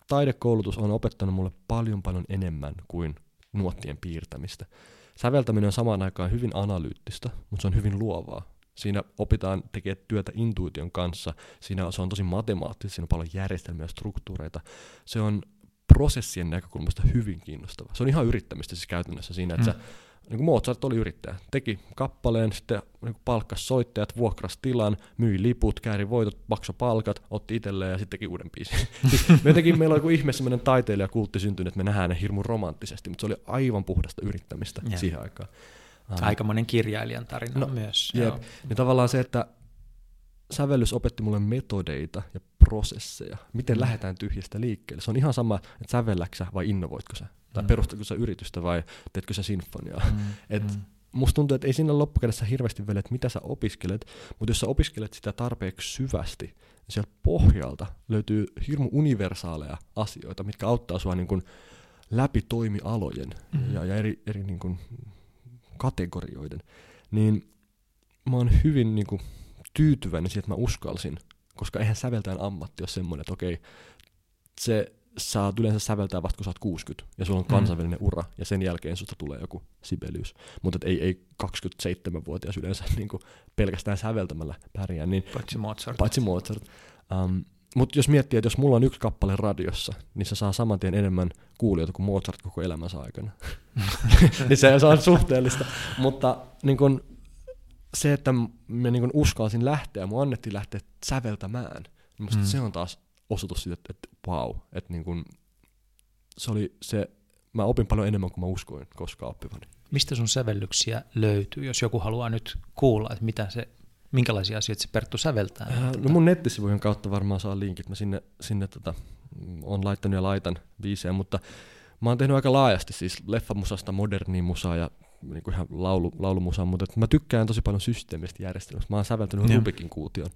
taidekoulutus on opettanut mulle paljon paljon enemmän kuin nuottien piirtämistä. Säveltäminen on samaan aikaan hyvin analyyttistä, mutta se on hyvin luovaa. Siinä opitaan tekemään työtä intuition kanssa, siinä se on tosi matemaattista, siinä on paljon järjestelmiä ja struktuureita. Se on prosessien näkökulmasta hyvin kiinnostava. Se on ihan yrittämistä siis käytännössä siinä, että mm. sä, niin kuin Mozart oli yrittäjä, teki kappaleen, sitten niin palkkas soittajat, vuokras tilan, myi liput, kääri voitot, makso palkat, otti itselleen ja sitten teki uuden biisin. siis me jotenkin, meillä on joku ihme semmoinen taiteilijakultti syntynyt, että me nähdään ne hirmu romanttisesti, mutta se oli aivan puhdasta yrittämistä yeah. siihen aikaan. Aikamoinen kirjailijan tarina no, myös. Jep. Ja tavallaan se, että sävellys opetti mulle metodeita ja prosesseja, miten mm. lähdetään tyhjästä liikkeelle. Se on ihan sama, että sävelläksä vai innovoitko sä, tai mm. perustatko sä yritystä vai teetkö sä sinfoniaa. Mm. Et mm. Musta tuntuu, että ei siinä loppukädessä hirveästi vielä, että mitä sä opiskelet, mutta jos sä opiskelet sitä tarpeeksi syvästi, niin sieltä pohjalta löytyy hirmu universaaleja asioita, mitkä auttaa sua niin kun läpi toimialojen mm. ja, ja eri, eri niin kun kategorioiden. Niin mä oon hyvin niin kun, tyytyväinen siihen, että mä uskalsin, koska eihän säveltäjän ammatti ole semmoinen, että okei, se saat yleensä säveltää vasta kun sä oot 60 ja sulla on mm. kansainvälinen mm. ura ja sen jälkeen susta tulee joku Sibelius. Mutta ei, ei 27-vuotias yleensä niin kuin pelkästään säveltämällä pärjää. Niin, paitsi Mozart. Paitsi Mozart. Um, mutta jos miettii, että jos mulla on yksi kappale radiossa, niin se saa saman tien enemmän kuulijoita kuin Mozart koko elämänsä aikana. niin se, se on suhteellista. Mutta niin kun, se, että me niin uskalsin lähteä, mun annettiin lähteä säveltämään, niin musta mm. se on taas osoitus siitä, että, että wow, että niin kuin, se oli se, mä opin paljon enemmän kuin mä uskoin koskaan oppivani. Mistä sun sävellyksiä löytyy, jos joku haluaa nyt kuulla, että mitä se, minkälaisia asioita se Perttu säveltää? Äh, no mun nettisivujen kautta varmaan saa linkit, mä sinne, sinne tota, on laittanut ja laitan biisejä, mutta mä oon tehnyt aika laajasti siis leffamusasta moderniin musaa ja niin kuin ihan laulu, laulumusa, mutta että mä tykkään tosi paljon systeemistä järjestelmästä. Mä oon säveltänyt Joo. Rubikin kuution.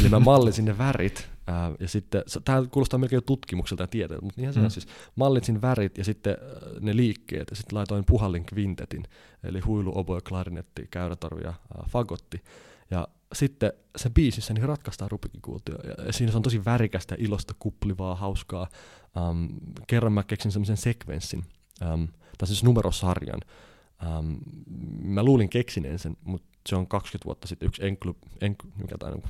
Eli mä mallitsin ne värit, ää, ja sitten, tämä kuulostaa melkein jo tutkimukselta ja tieteeltä, mutta ihan se Mm. on siis, mallitsin värit ja sitten ää, ne liikkeet, ja sitten laitoin puhallin kvintetin, eli huilu, oboe, klarinetti, käyrätorvi ja ää, fagotti. Ja sitten sen biisissä niin ratkaistaan Rubikin kuutio. Ja ja siinä se on tosi värikästä, ilosta, kuplivaa, hauskaa. Um, kerran mä keksin semmoisen sekvenssin, um, tai siis numerosarjan. Um, mä luulin keksineen sen, mutta se on 20 vuotta sitten yksi enklu, enklu, mikä tää on,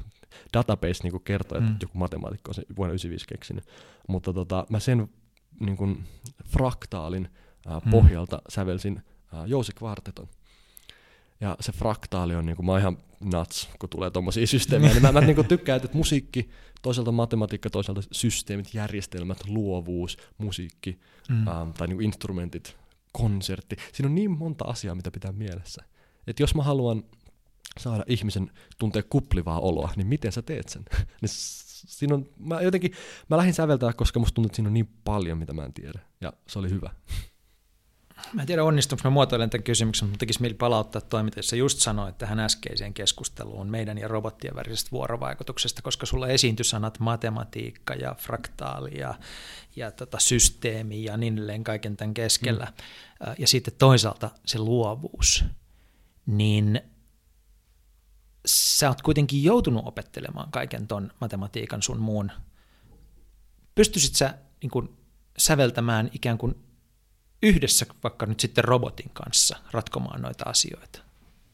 database niin kertoo, että Mm. joku matemaatikko on sen vuonna 95 keksinyt. Mutta tota, mä sen niin kuin, fraktaalin uh, Mm. pohjalta sävelsin uh, Jousi Kvarteton. Ja se fraktaali on, niinku, mä oon ihan nuts, kun tulee tommosia systeemejä. niin mä, mä niinku tykkään, että musiikki, toisaalta matematiikka, toisaalta systeemit, järjestelmät, luovuus, musiikki Mm. ähm, tai niinku instrumentit, konsertti. Siinä on niin monta asiaa, mitä pitää mielessä. Et jos mä haluan saada ihmisen tuntee kuplivaa oloa, niin miten sä teet sen? niin siinä on, mä jotenkin, mä lähdin säveltää, koska musta tuntuu, että siinä on niin paljon, mitä mä en tiedä. Ja se oli hyvä. Mä en tiedä onnistunko mä muotoilen tämän kysymyksen, mutta tekisi mieli palauttaa toi, mitä sä just sanoit tähän äskeiseen keskusteluun meidän ja robottien välisestä vuorovaikutuksesta, koska sulla esiintyi sanat matematiikka ja fraktaali ja, ja tota systeemi ja niin edelleen kaiken tämän keskellä. Mm. Ja sitten toisaalta se luovuus, niin sä oot kuitenkin joutunut opettelemaan kaiken ton matematiikan sun muun. Pystyisit sä niin kun, säveltämään ikään kuin yhdessä vaikka nyt sitten robotin kanssa ratkomaan noita asioita?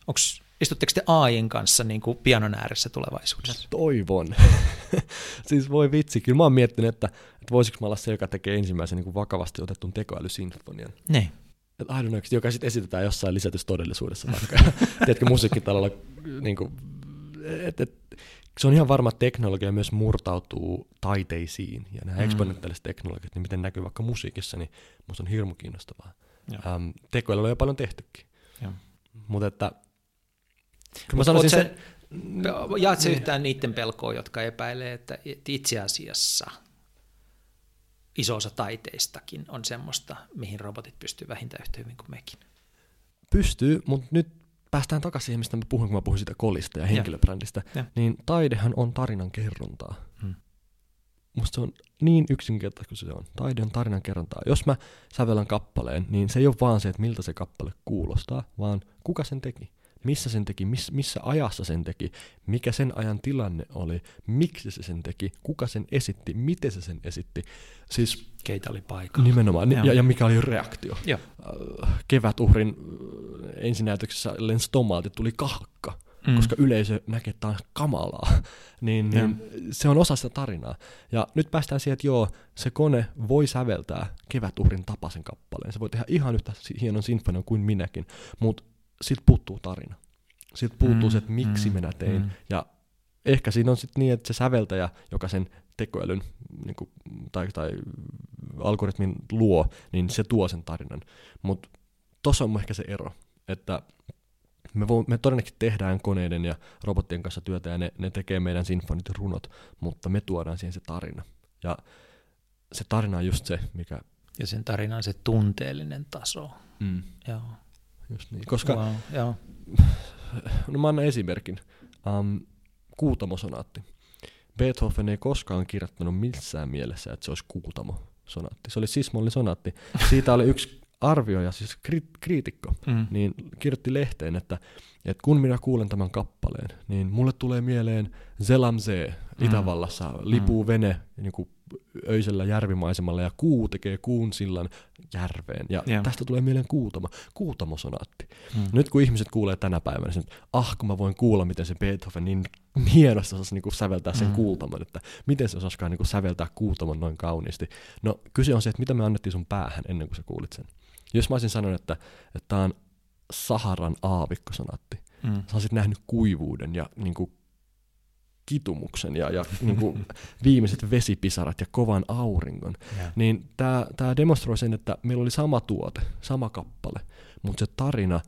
Onks, istutteko te AIin kanssa niin kuin pianon ääressä tulevaisuudessa? Toivon. siis voi vitsi, kyllä mä oon miettinyt, että, että voisiko mä olla se, joka tekee ensimmäisen niin kuin vakavasti otetun tekoälysinfonian. Niin. Et I don't know, joka sitten esitetään jossain lisätyssä todellisuudessa vaikka. Tiedätkö, musiikkitalolla, niin kuin, et, et, se on ihan varma, että teknologia myös murtautuu taiteisiin. Ja nämä Mm. eksponentiaaliset teknologiat, niin miten näkyy vaikka musiikissa, niin musta on hirmu kiinnostavaa. Um, tekoälyllä on jo paljon tehtykin. Mutta että, kyllä mä Mut sanoisin oot sen, sä- Jaat se yhtään niiden pelkoa, jotka epäilee, että että itse asiassa iso osa taiteistakin on semmoista, mihin robotit pystyy vähintään yhtä hyvin kuin mekin. pystyy, mutta nyt päästään takaisin siihen, mistä mä puhuin, kun mä puhuin siitä kolista ja henkilöbrändistä, Ja. niin taidehan on tarinan kerrontaa. Hmm. Musta se on niin yksinkertaista kuin se on. Taide on tarinan kerrontaa. Jos mä sävellän kappaleen, niin se ei ole vaan se, että miltä se kappale kuulostaa, vaan kuka sen teki. Missä sen teki, miss, missä ajassa sen teki, mikä sen ajan tilanne oli, miksi se sen teki, kuka sen esitti, miten se sen esitti. Siis Keitä oli paikalla. nimenomaan, ja, ja mikä oli reaktio Joo. äh, kevätuhrin äh, ensinäytöksessä lensi tomaatit, tuli kahakka, Mm. koska yleisö näkee, että tämä on kamalaa. niin, niin se on osa sitä tarinaa. Ja nyt päästään siihen, että joo, se kone voi säveltää kevätuhrin tapaisen kappaleen. Se voi tehdä ihan yhtä hienon sinfonian kuin minäkin, mutta siltä puuttuu tarina. Siltä puuttuu Mm, se, että miksi mm, minä tein. mm. Ja ehkä siinä on sitten niin, että se säveltäjä, joka sen tekoälyn niin kuin, tai, tai algoritmin luo, niin se tuo sen tarinan. Mutta tuossa on ehkä se ero, että me, vo, me todennäköisesti tehdään koneiden ja robottien kanssa työtä ja ne, ne tekee meidän sinfonit ja runot, mutta me tuodaan siihen se tarina. Ja se tarina on just se, mikä... Ja sen tarina on se tunteellinen taso. Mm. Joo. Just niin. Koska, Wow. Joo. no mä annan esimerkin. Um, kuutamosonaatti. Beethoven ei koskaan kirjoittanut missään mielessä, että se olisi kuutamosonaatti. Se oli sismollisonaatti. Siitä oli yksi arvioija, siis kri- kriitikko, Mm. niin kirjoitti lehteen, että, että kun minä kuulen tämän kappaleen, niin mulle tulee mieleen Zelamzee Itävallassa, lipuu vene niin kuin öisellä järvimaisemalla ja kuu tekee kuun sillan järveen. Ja Joo. tästä tulee mieleen kuutamo, kuutamosonaatti. Mm. Nyt kun ihmiset kuulee tänä päivänä, niin että ah, kun mä voin kuulla, miten se Beethoven niin hienosti osasi niin säveltää sen Mm. kuultamon, että miten se osasikaan niin säveltää kuultamon noin kauniisti. No kyse on se, että mitä me annettiin sun päähän ennen kuin sä kuulit sen. Jos mä olisin sanonut, että tää on Saharan aavikkosonatti, Mm. sä olisit nähnyt kuivuuden ja niin kuin, kitumuksen ja, ja niin kuin, viimeiset vesipisarat ja kovan auringon. Joo. Niin tämä tää demonstroi sen, että meillä oli sama tuote, sama kappale, mutta se tarina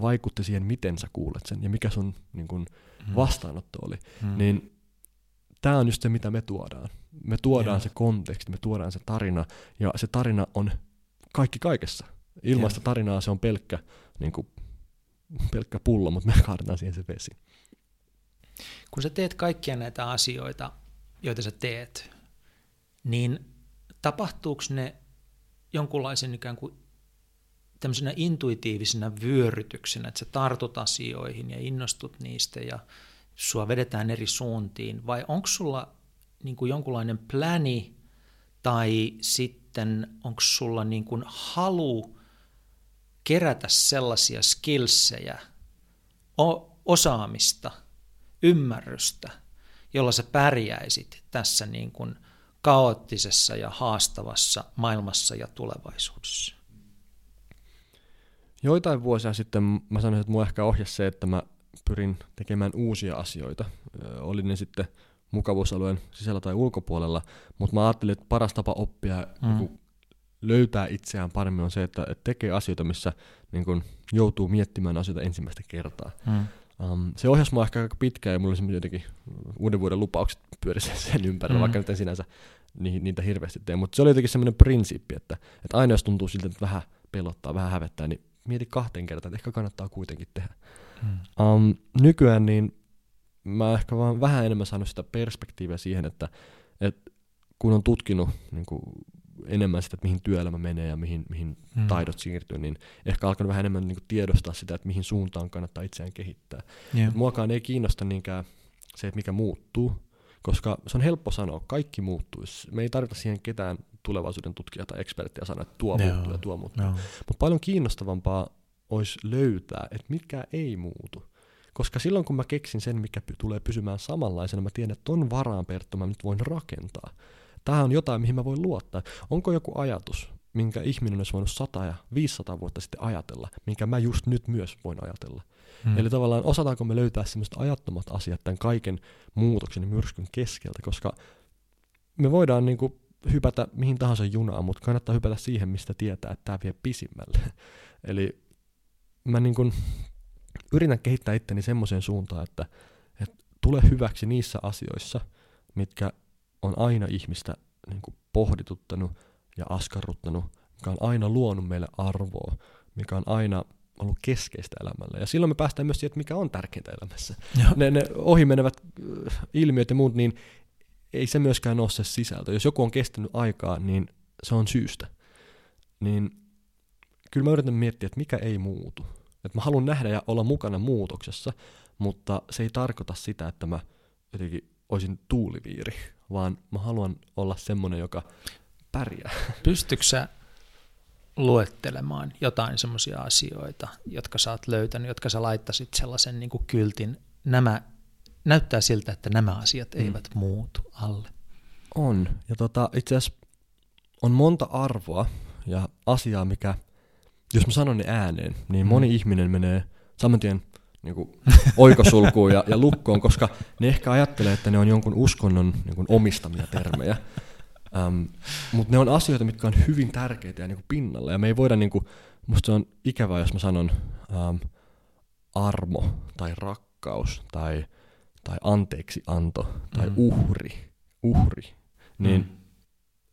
vaikutti siihen, miten sä kuulet sen ja mikä sun niin kun, Mm. vastaanotto oli. Mm. Niin tämä on just se, mitä me tuodaan. Me tuodaan Joo. se konteksti, me tuodaan se tarina ja se tarina on kaikki kaikessa. Joo. sitä tarinaa se on pelkkä niin kuin, pelkkä pullo, mutta me kaadetaan siihen se vesi. Kun sä teet kaikkia näitä asioita, joita sä teet, niin tapahtuuko ne jonkunlaisen ikään kuin tämmöisenä intuitiivisena vyörytyksenä, että sä tartut asioihin ja innostut niistä ja sua vedetään eri suuntiin, vai onko sulla niin kuin jonkunlainen pläni tai sitten onko sulla niin kuin halu kerätä sellaisia skillsejä, osaamista, ymmärrystä, jolla sä pärjäisit tässä niin kuin kaoottisessa ja haastavassa maailmassa ja tulevaisuudessa? Joitain vuosia sitten mä sanoisin, että mua ehkä ohjasi se, että mä pyrin tekemään uusia asioita. Oli ne sitten mukavuusalueen sisällä tai ulkopuolella, mutta mä ajattelin, että paras tapa oppia mm. löytää itseään paremmin on se, että, tekee asioita, missä niin kun, joutuu miettimään asioita ensimmäistä kertaa. Mm. Um, se ohjasi mua ehkä aika pitkään ja mulla oli jotenkin uuden vuoden lupaukset pyörisi sen ympärillä, mm. vaikka nyt en sinänsä niitä hirveästi tee, mutta se oli jotenkin semmoinen prinsiippi, että, että aina jos tuntuu siltä, että vähän pelottaa, vähän hävettää, niin mieti kahteen kertaan, että ehkä kannattaa kuitenkin tehdä. Mm. Um, nykyään niin mä ehkä vaan vähän enemmän saanut sitä perspektiiviä siihen, että, että kun on tutkinut niin kuin enemmän sitä, että mihin työelämä menee ja mihin, mihin mm. taidot siirtyy, niin ehkä alkanut vähän enemmän niin kuin tiedostaa sitä, että mihin suuntaan kannattaa itseään kehittää. Yeah. Muakaan ei kiinnosta niinkään se, että mikä muuttuu, koska se on helppo sanoa, kaikki muuttuisi. Me ei tarvita siihen ketään tulevaisuuden tutkijaa tai eksperttiä sanoa, että tuo no. muuttuu ja tuo muuttuu. No. Mutta paljon kiinnostavampaa olisi löytää, että mikä ei muutu. Koska silloin kun mä keksin sen, mikä py- tulee pysymään samanlaisena, mä tiedän, että ton varaan Perttu mä nyt voin rakentaa. Tämä on jotain, mihin mä voin luottaa. Onko joku ajatus, minkä ihminen olisi voinut 100 ja 500 vuotta sitten ajatella, minkä mä just nyt myös voin ajatella. Hmm. Eli tavallaan osataanko me löytää sellaiset ajattomat asiat tämän kaiken muutoksen ja myrskyn keskeltä, koska me voidaan niin kuin hypätä mihin tahansa junaan, mutta kannattaa hypätä siihen, mistä tietää, että tämä vie pisimmälle. Eli mä niin kuin yritän kehittää itteni semmoiseen suuntaan, että, että tule hyväksi niissä asioissa, mitkä on aina ihmistä niin kuin pohdituttanut ja askarruttanut, mikä on aina luonut meille arvoa, mikä on aina ollut keskeistä elämällä. Ja silloin me päästään myös siihen, että mikä on tärkeintä elämässä. Ne, ne ohimenevät äh, ilmiöt ja muut, niin ei se myöskään ole se sisältö. Jos joku on kestänyt aikaa, niin se on syystä. Niin kyllä mä yritän miettiä, että mikä ei muutu. Että mä haluan nähdä ja olla mukana muutoksessa, mutta se ei tarkoita sitä, että mä jotenkin olisin tuuliviiri, vaan mä haluan olla semmoinen, joka pärjää. Pystytkö sä luettelemaan jotain semmoisia asioita, jotka sä oot löytänyt, jotka sä laittasit sellaisen niin kuin kyltin, nämä, näyttää siltä, että nämä asiat mm. eivät muutu alle. On, ja tota, itse asiassa on monta arvoa ja asiaa, mikä – jos mä sanon ne ääneen, niin moni mm. ihminen menee saman tien niin kuin, oikosulkuun ja, ja lukkoon, koska ne ehkä ajattelee, että ne on jonkun uskonnon niin kuin, omistamia termejä. Um, Mutta ne on asioita, mitkä on hyvin tärkeitä ja niin kuin, pinnalla. Ja me ei voida, niin kuin, musta se on ikävää, jos mä sanon um, armo tai rakkaus tai, tai anteeksi anto tai mm. uhri, uhri, niin mm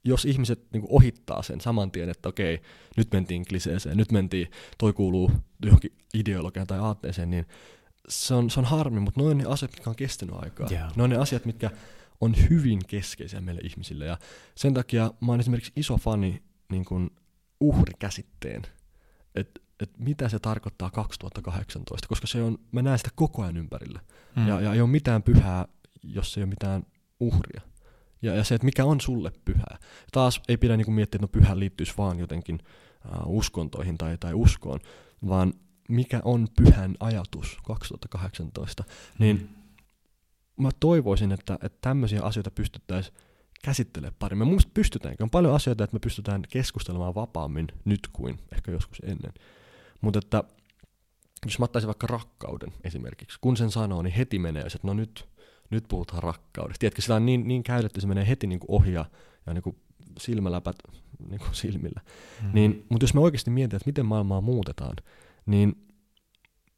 jos ihmiset niin kuin ohittaa sen saman tien, että okei, nyt mentiin kliseeseen, nyt mentiin, toi kuuluu johonkin ideologiaan tai aatteeseen, niin se on, se on harmi, mutta noin ne asiat, mitkä on kestänyt aikaa. Yeah. Ne on ne asiat, mitkä on hyvin keskeisiä meille ihmisille. Ja sen takia mä oon esimerkiksi iso fani niin kuin uhrikäsitteen, että et mitä se tarkoittaa 2018, koska se on, mä näen sitä koko ajan ympärillä. Mm. Ja, ja ei ole mitään pyhää, jos ei ole mitään uhria. Ja, ja se, että mikä on sulle pyhää. Taas ei pidä niinku miettiä, että no pyhä liittyisi vaan jotenkin uh, uskontoihin tai, tai uskoon, vaan mikä on pyhän ajatus 2018. Niin mm. mä toivoisin, että, että tämmöisiä asioita pystyttäisiin käsittelemään paremmin. Mun pystytäänkin. On paljon asioita, että me pystytään keskustelemaan vapaammin nyt kuin ehkä joskus ennen. Mutta että jos mä ottaisin vaikka rakkauden esimerkiksi, kun sen sanoo, niin heti menee, että no nyt, nyt puhutaan rakkaudesta. Tiedätkö, sitä on niin, niin käytetty, se menee heti niin kuin ohi ja, ja niin kuin silmäläpät niin kuin silmillä. Mm. Niin, mutta jos me oikeasti mietitään, että miten maailmaa muutetaan, niin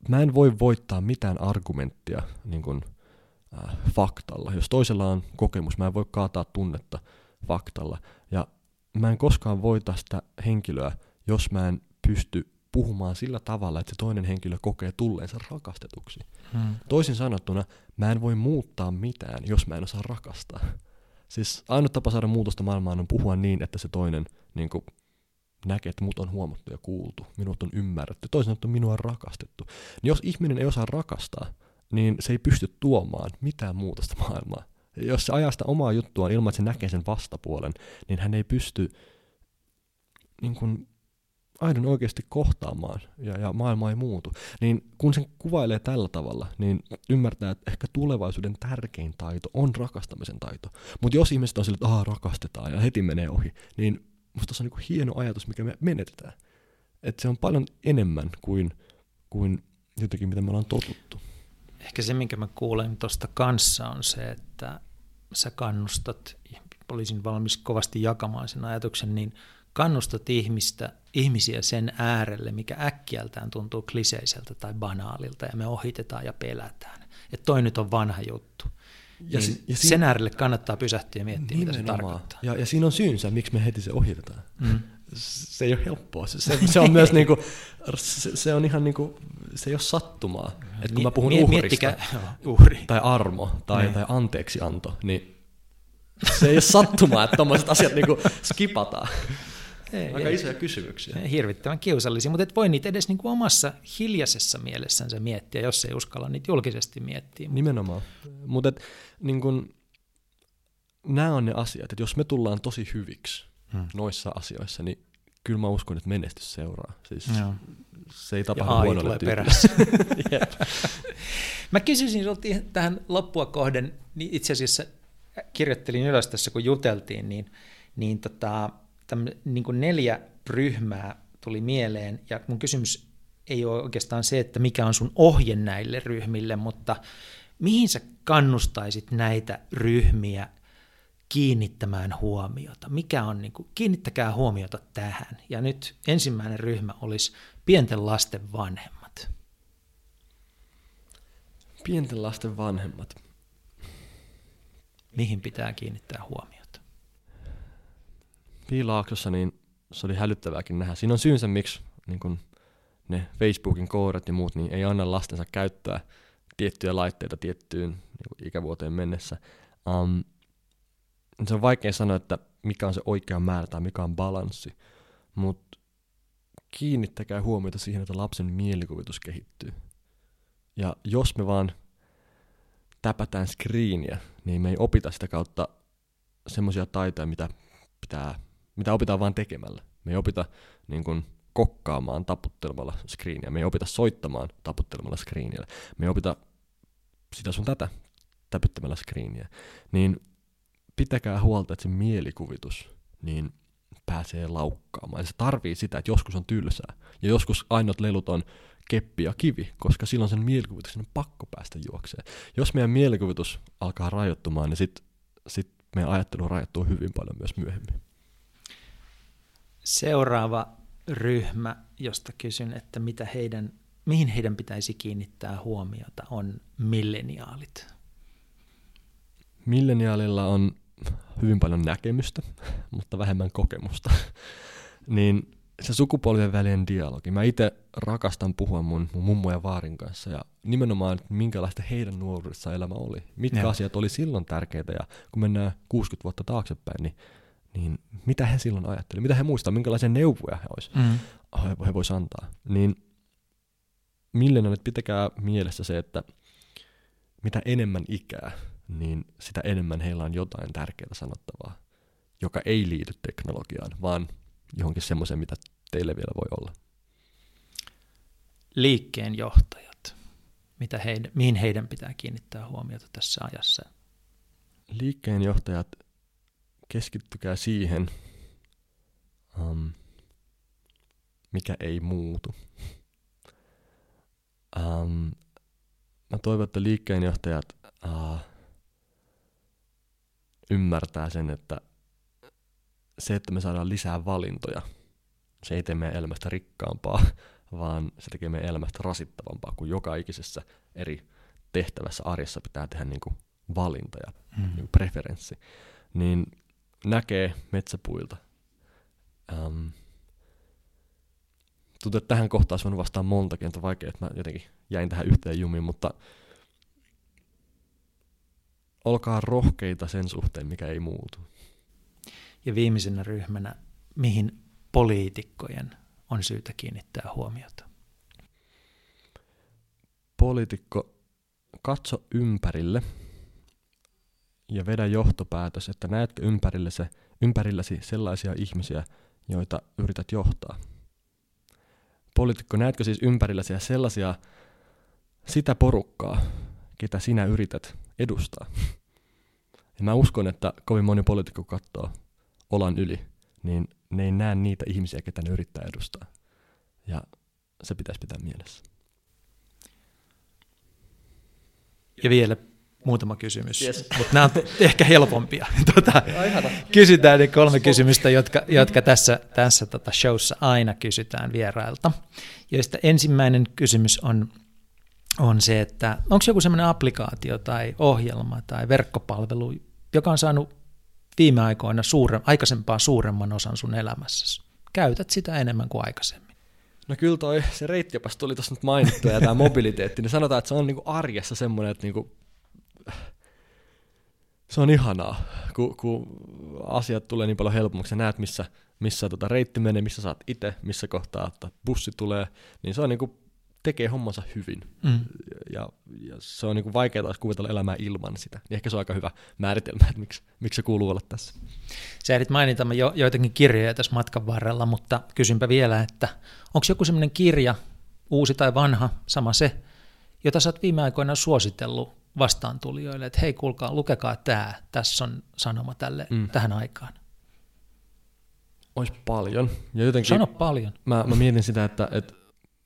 mä en voi voittaa mitään argumenttia niin kuin, äh, faktalla. Jos toisella on kokemus, mä en voi kaataa tunnetta faktalla. Ja mä en koskaan voita sitä henkilöä, jos mä en pysty puhumaan sillä tavalla, että se toinen henkilö kokee tulleensa rakastetuksi. Hmm. Toisin sanottuna, mä en voi muuttaa mitään, jos mä en osaa rakastaa. Siis ainut tapa saada muutosta maailmaan on puhua niin, että se toinen niin kuin, näkee, että mut on huomattu ja kuultu, minut on ymmärretty, toisin sanottuna minua on rakastettu. Niin jos ihminen ei osaa rakastaa, niin se ei pysty tuomaan mitään muutosta maailmaan. Jos se ajaa sitä omaa juttuaan ilman, että se näkee sen vastapuolen, niin hän ei pysty niin kuin, aidon oikeasti kohtaamaan ja, ja maailma ei muutu. Niin kun sen kuvailee tällä tavalla, niin ymmärtää, että ehkä tulevaisuuden tärkein taito on rakastamisen taito. Mutta jos ihmiset on sille, että Aa, rakastetaan ja heti menee ohi, niin musta se on niin hieno ajatus, mikä me menetetään. Että se on paljon enemmän kuin, kuin jotenkin, mitä me ollaan totuttu. Ehkä se, minkä mä kuulen tuosta kanssa, on se, että sä kannustat, olisin valmis kovasti jakamaan sen ajatuksen, niin kannustat ihmistä, ihmisiä sen äärelle, mikä äkkiältään tuntuu kliseiseltä tai banaalilta, ja me ohitetaan ja pelätään. Että toi nyt on vanha juttu. Ja, niin ja sen äärelle kannattaa pysähtyä ja miettiä, mitä se tarkoittaa. Ja, ja siinä on syynsä, miksi me heti se ohitetaan. Mm. Se ei ole helppoa. Se, se, se on myös niinku, se, se, on ihan niinku, se ei ole sattumaa. Et kun mä puhun uhrista, miettikää, uhri. tai armo, tai, niin. tai anteeksianto, niin se ei ole sattumaa, että tuommoiset asiat niinku skipataan. Ei, Aika ei, isoja kysymyksiä. Hirvittävän kiusallisia, mutta et voi niitä edes niinku omassa hiljaisessa mielessänsä miettiä, jos ei uskalla niitä julkisesti miettiä. Nimenomaan. Mutta niin kun, nämä on ne asiat, että jos me tullaan tosi hyviksi hmm. noissa asioissa, niin kyllä mä uskon, että menestys seuraa. Siis Joo. se ei tapahdu ja huonolle perässä. mä kysyisin sinulta tähän loppua kohden, niin itse asiassa kirjoittelin ylös tässä, kun juteltiin, niin, niin tota, niin kuin neljä ryhmää tuli mieleen, ja mun kysymys ei ole oikeastaan se, että mikä on sun ohje näille ryhmille, mutta mihin sä kannustaisit näitä ryhmiä kiinnittämään huomiota? Mikä on, niin kuin, kiinnittäkää huomiota tähän. Ja nyt ensimmäinen ryhmä olisi pienten lasten vanhemmat. Pienten lasten vanhemmat. Mihin pitää kiinnittää huomiota? Piilaaksossa niin se oli hälyttävääkin nähdä. Siinä on syynsä, miksi niin kun ne Facebookin koorat ja muut niin ei anna lastensa käyttää tiettyjä laitteita tiettyyn niin ikävuoteen mennessä. Um, se on vaikea sanoa, että mikä on se oikea määrä tai mikä on balanssi, mutta kiinnittäkää huomiota siihen, että lapsen mielikuvitus kehittyy. Ja jos me vaan täpätään screeniä, niin me ei opita sitä kautta semmoisia taitoja, mitä pitää mitä opitaan vain tekemällä. Me ei opita niin kuin, kokkaamaan taputtelemalla screeniä, me ei opita soittamaan taputtelemalla screeniä, me ei opita sitä sun tätä täpyttämällä screeniä. Niin pitäkää huolta, että se mielikuvitus niin pääsee laukkaamaan. Ja se tarvii sitä, että joskus on tylsää. Ja joskus ainoat lelut on keppi ja kivi, koska silloin sen mielikuvituksen on pakko päästä juokseen. Jos meidän mielikuvitus alkaa rajoittumaan, niin sitten sit meidän ajattelu rajoittuu hyvin paljon myös myöhemmin. Seuraava ryhmä, josta kysyn, että mitä heidän, mihin heidän pitäisi kiinnittää huomiota, on milleniaalit. Milleniaalilla on hyvin paljon näkemystä, mutta vähemmän kokemusta. niin se sukupolvien välinen dialogi. Mä itse rakastan puhua mun, mun mummo ja vaarin kanssa ja nimenomaan, että minkälaista heidän nuoruudessa elämä oli. Mitkä ja. asiat oli silloin tärkeitä ja kun mennään 60 vuotta taaksepäin, niin niin mitä he silloin ajattelivat, mitä he muistavat, minkälaisia neuvoja he, olisi, mm. he, he voisivat antaa. Niin millennialit pitäkää mielessä se, että mitä enemmän ikää, niin sitä enemmän heillä on jotain tärkeää sanottavaa, joka ei liity teknologiaan, vaan johonkin semmoiseen, mitä teille vielä voi olla. Liikkeen johtajat, mitä heidän, mihin heidän pitää kiinnittää huomiota tässä ajassa? Liikkeen johtajat keskittykää siihen, um, mikä ei muutu. Um, mä toivon, että liikkeenjohtajat uh, ymmärtää sen, että se, että me saadaan lisää valintoja, se ei tee meidän elämästä rikkaampaa, vaan se tekee meidän elämästä rasittavampaa, kun joka ikisessä eri tehtävässä arjessa pitää tehdä niin kuin valinta ja mm. niin kuin preferenssi. Niin näkee metsäpuilta. Ähm, tuntuu, että tähän kohtaan olisi voinut vastaa montakin, että vaikea, että mä jotenkin jäin tähän yhteen jumiin, mutta olkaa rohkeita sen suhteen, mikä ei muutu. Ja viimeisenä ryhmänä, mihin poliitikkojen on syytä kiinnittää huomiota? Poliitikko, katso ympärille ja vedä johtopäätös, että näetkö ympärilläsi, ympärilläsi sellaisia ihmisiä, joita yrität johtaa. Poliitikko, näetkö siis ympärilläsi sellaisia sitä porukkaa, ketä sinä yrität edustaa? Ja mä uskon, että kovin moni poliitikko katsoo olan yli, niin ne ei näe niitä ihmisiä, ketä ne yrittää edustaa. Ja se pitäisi pitää mielessä. Ja vielä muutama kysymys, yes. mutta nämä on ehkä helpompia. Tuota, kysytään ne kolme kysymystä, jotka, jotka tässä, tässä tota showssa aina kysytään vierailta. Joista ensimmäinen kysymys on, on se, että onko joku sellainen applikaatio tai ohjelma tai verkkopalvelu, joka on saanut viime aikoina suuren, aikaisempaa suuremman osan sun elämässäsi? Käytät sitä enemmän kuin aikaisemmin? No kyllä toi, se reittijopas tuli tuossa nyt mainittu ja tämä mobiliteetti, niin sanotaan, että se on niinku arjessa semmoinen, että niinku, se on ihanaa, kun, kun asiat tulee niin paljon helpommaksi näet, missä, missä tota reitti menee, missä saat itse, missä kohtaa että bussi tulee, niin se on niinku tekee hommansa hyvin. Mm. Ja, ja se on niinku vaikeaa taas kuvitella elämää ilman sitä. Niin ehkä se on aika hyvä määritelmä, että miksi, miksi se kuuluu olla tässä. Sä ehdit mainita jo, joitakin kirjoja tässä matkan varrella, mutta kysynpä vielä, että onko joku sellainen kirja, uusi tai vanha, sama se, jota sä oot viime aikoina suositellut vastaantulijoille, että hei kuulkaa, lukekaa tämä, tässä on sanoma tälle, mm. tähän aikaan? Olisi paljon. Ja jotenkin Sano paljon. Mä, mä mietin sitä, että, että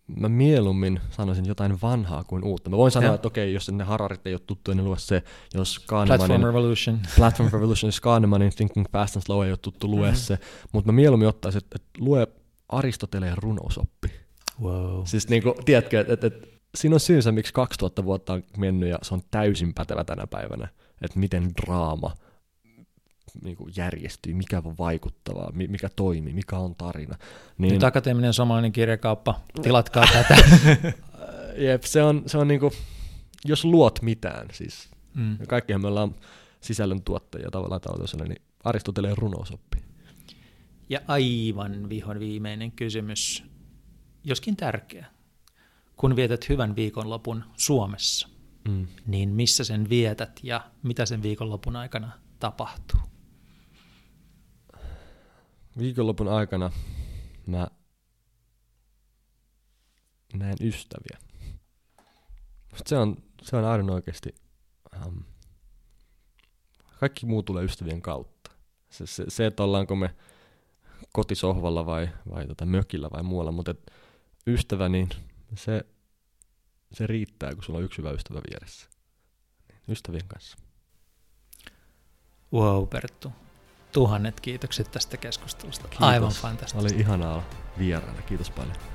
mä mieluummin sanoisin jotain vanhaa kuin uutta. Mä voin sanoa, ja. että okei, jos ne Hararit ei ole tuttu, niin lue se. Jos Kahnemanin, Platform Revolution. Platform Revolution, jos Kahnemanin Thinking Fast and Slow ei ole tuttu, lue mm-hmm. se. Mutta mä mieluummin ottaisin, että, että lue Aristoteleen runousoppi. Wow. Siis niin kuin, tiedätkö, että, että, että siinä on syynsä, miksi 2000 vuotta on mennyt ja se on täysin pätevä tänä päivänä. Että miten draama niin kuin järjestyy, mikä on vaikuttavaa, mikä toimii, mikä on tarina. Niin, Nyt akateeminen suomalainen kirjakauppa, tilatkaa tätä. Jep, se on, se on niin kuin, jos luot mitään, siis mm. kaikkihan me ollaan sisällön tuottajia tavallaan taloudella, niin Aristoteleen runousoppi. Ja aivan vihon viimeinen kysymys, joskin tärkeä. Kun vietät hyvän viikonlopun Suomessa, mm. niin missä sen vietät ja mitä sen viikonlopun aikana tapahtuu? viikonlopun aikana mä näen ystäviä. Se on, se on aivan oikeasti, um, kaikki muu tulee ystävien kautta. Se, se, se että ollaanko me kotisohvalla vai, vai tota mökillä vai muualla, mutta ystävä, niin se, se riittää, kun sulla on yksi hyvä ystävä vieressä. Ystävien kanssa. Wow, Perttu tuhannet kiitokset tästä keskustelusta. Kiitos. Aivan fantastista. Oli ihanaa olla vieraana. Kiitos paljon.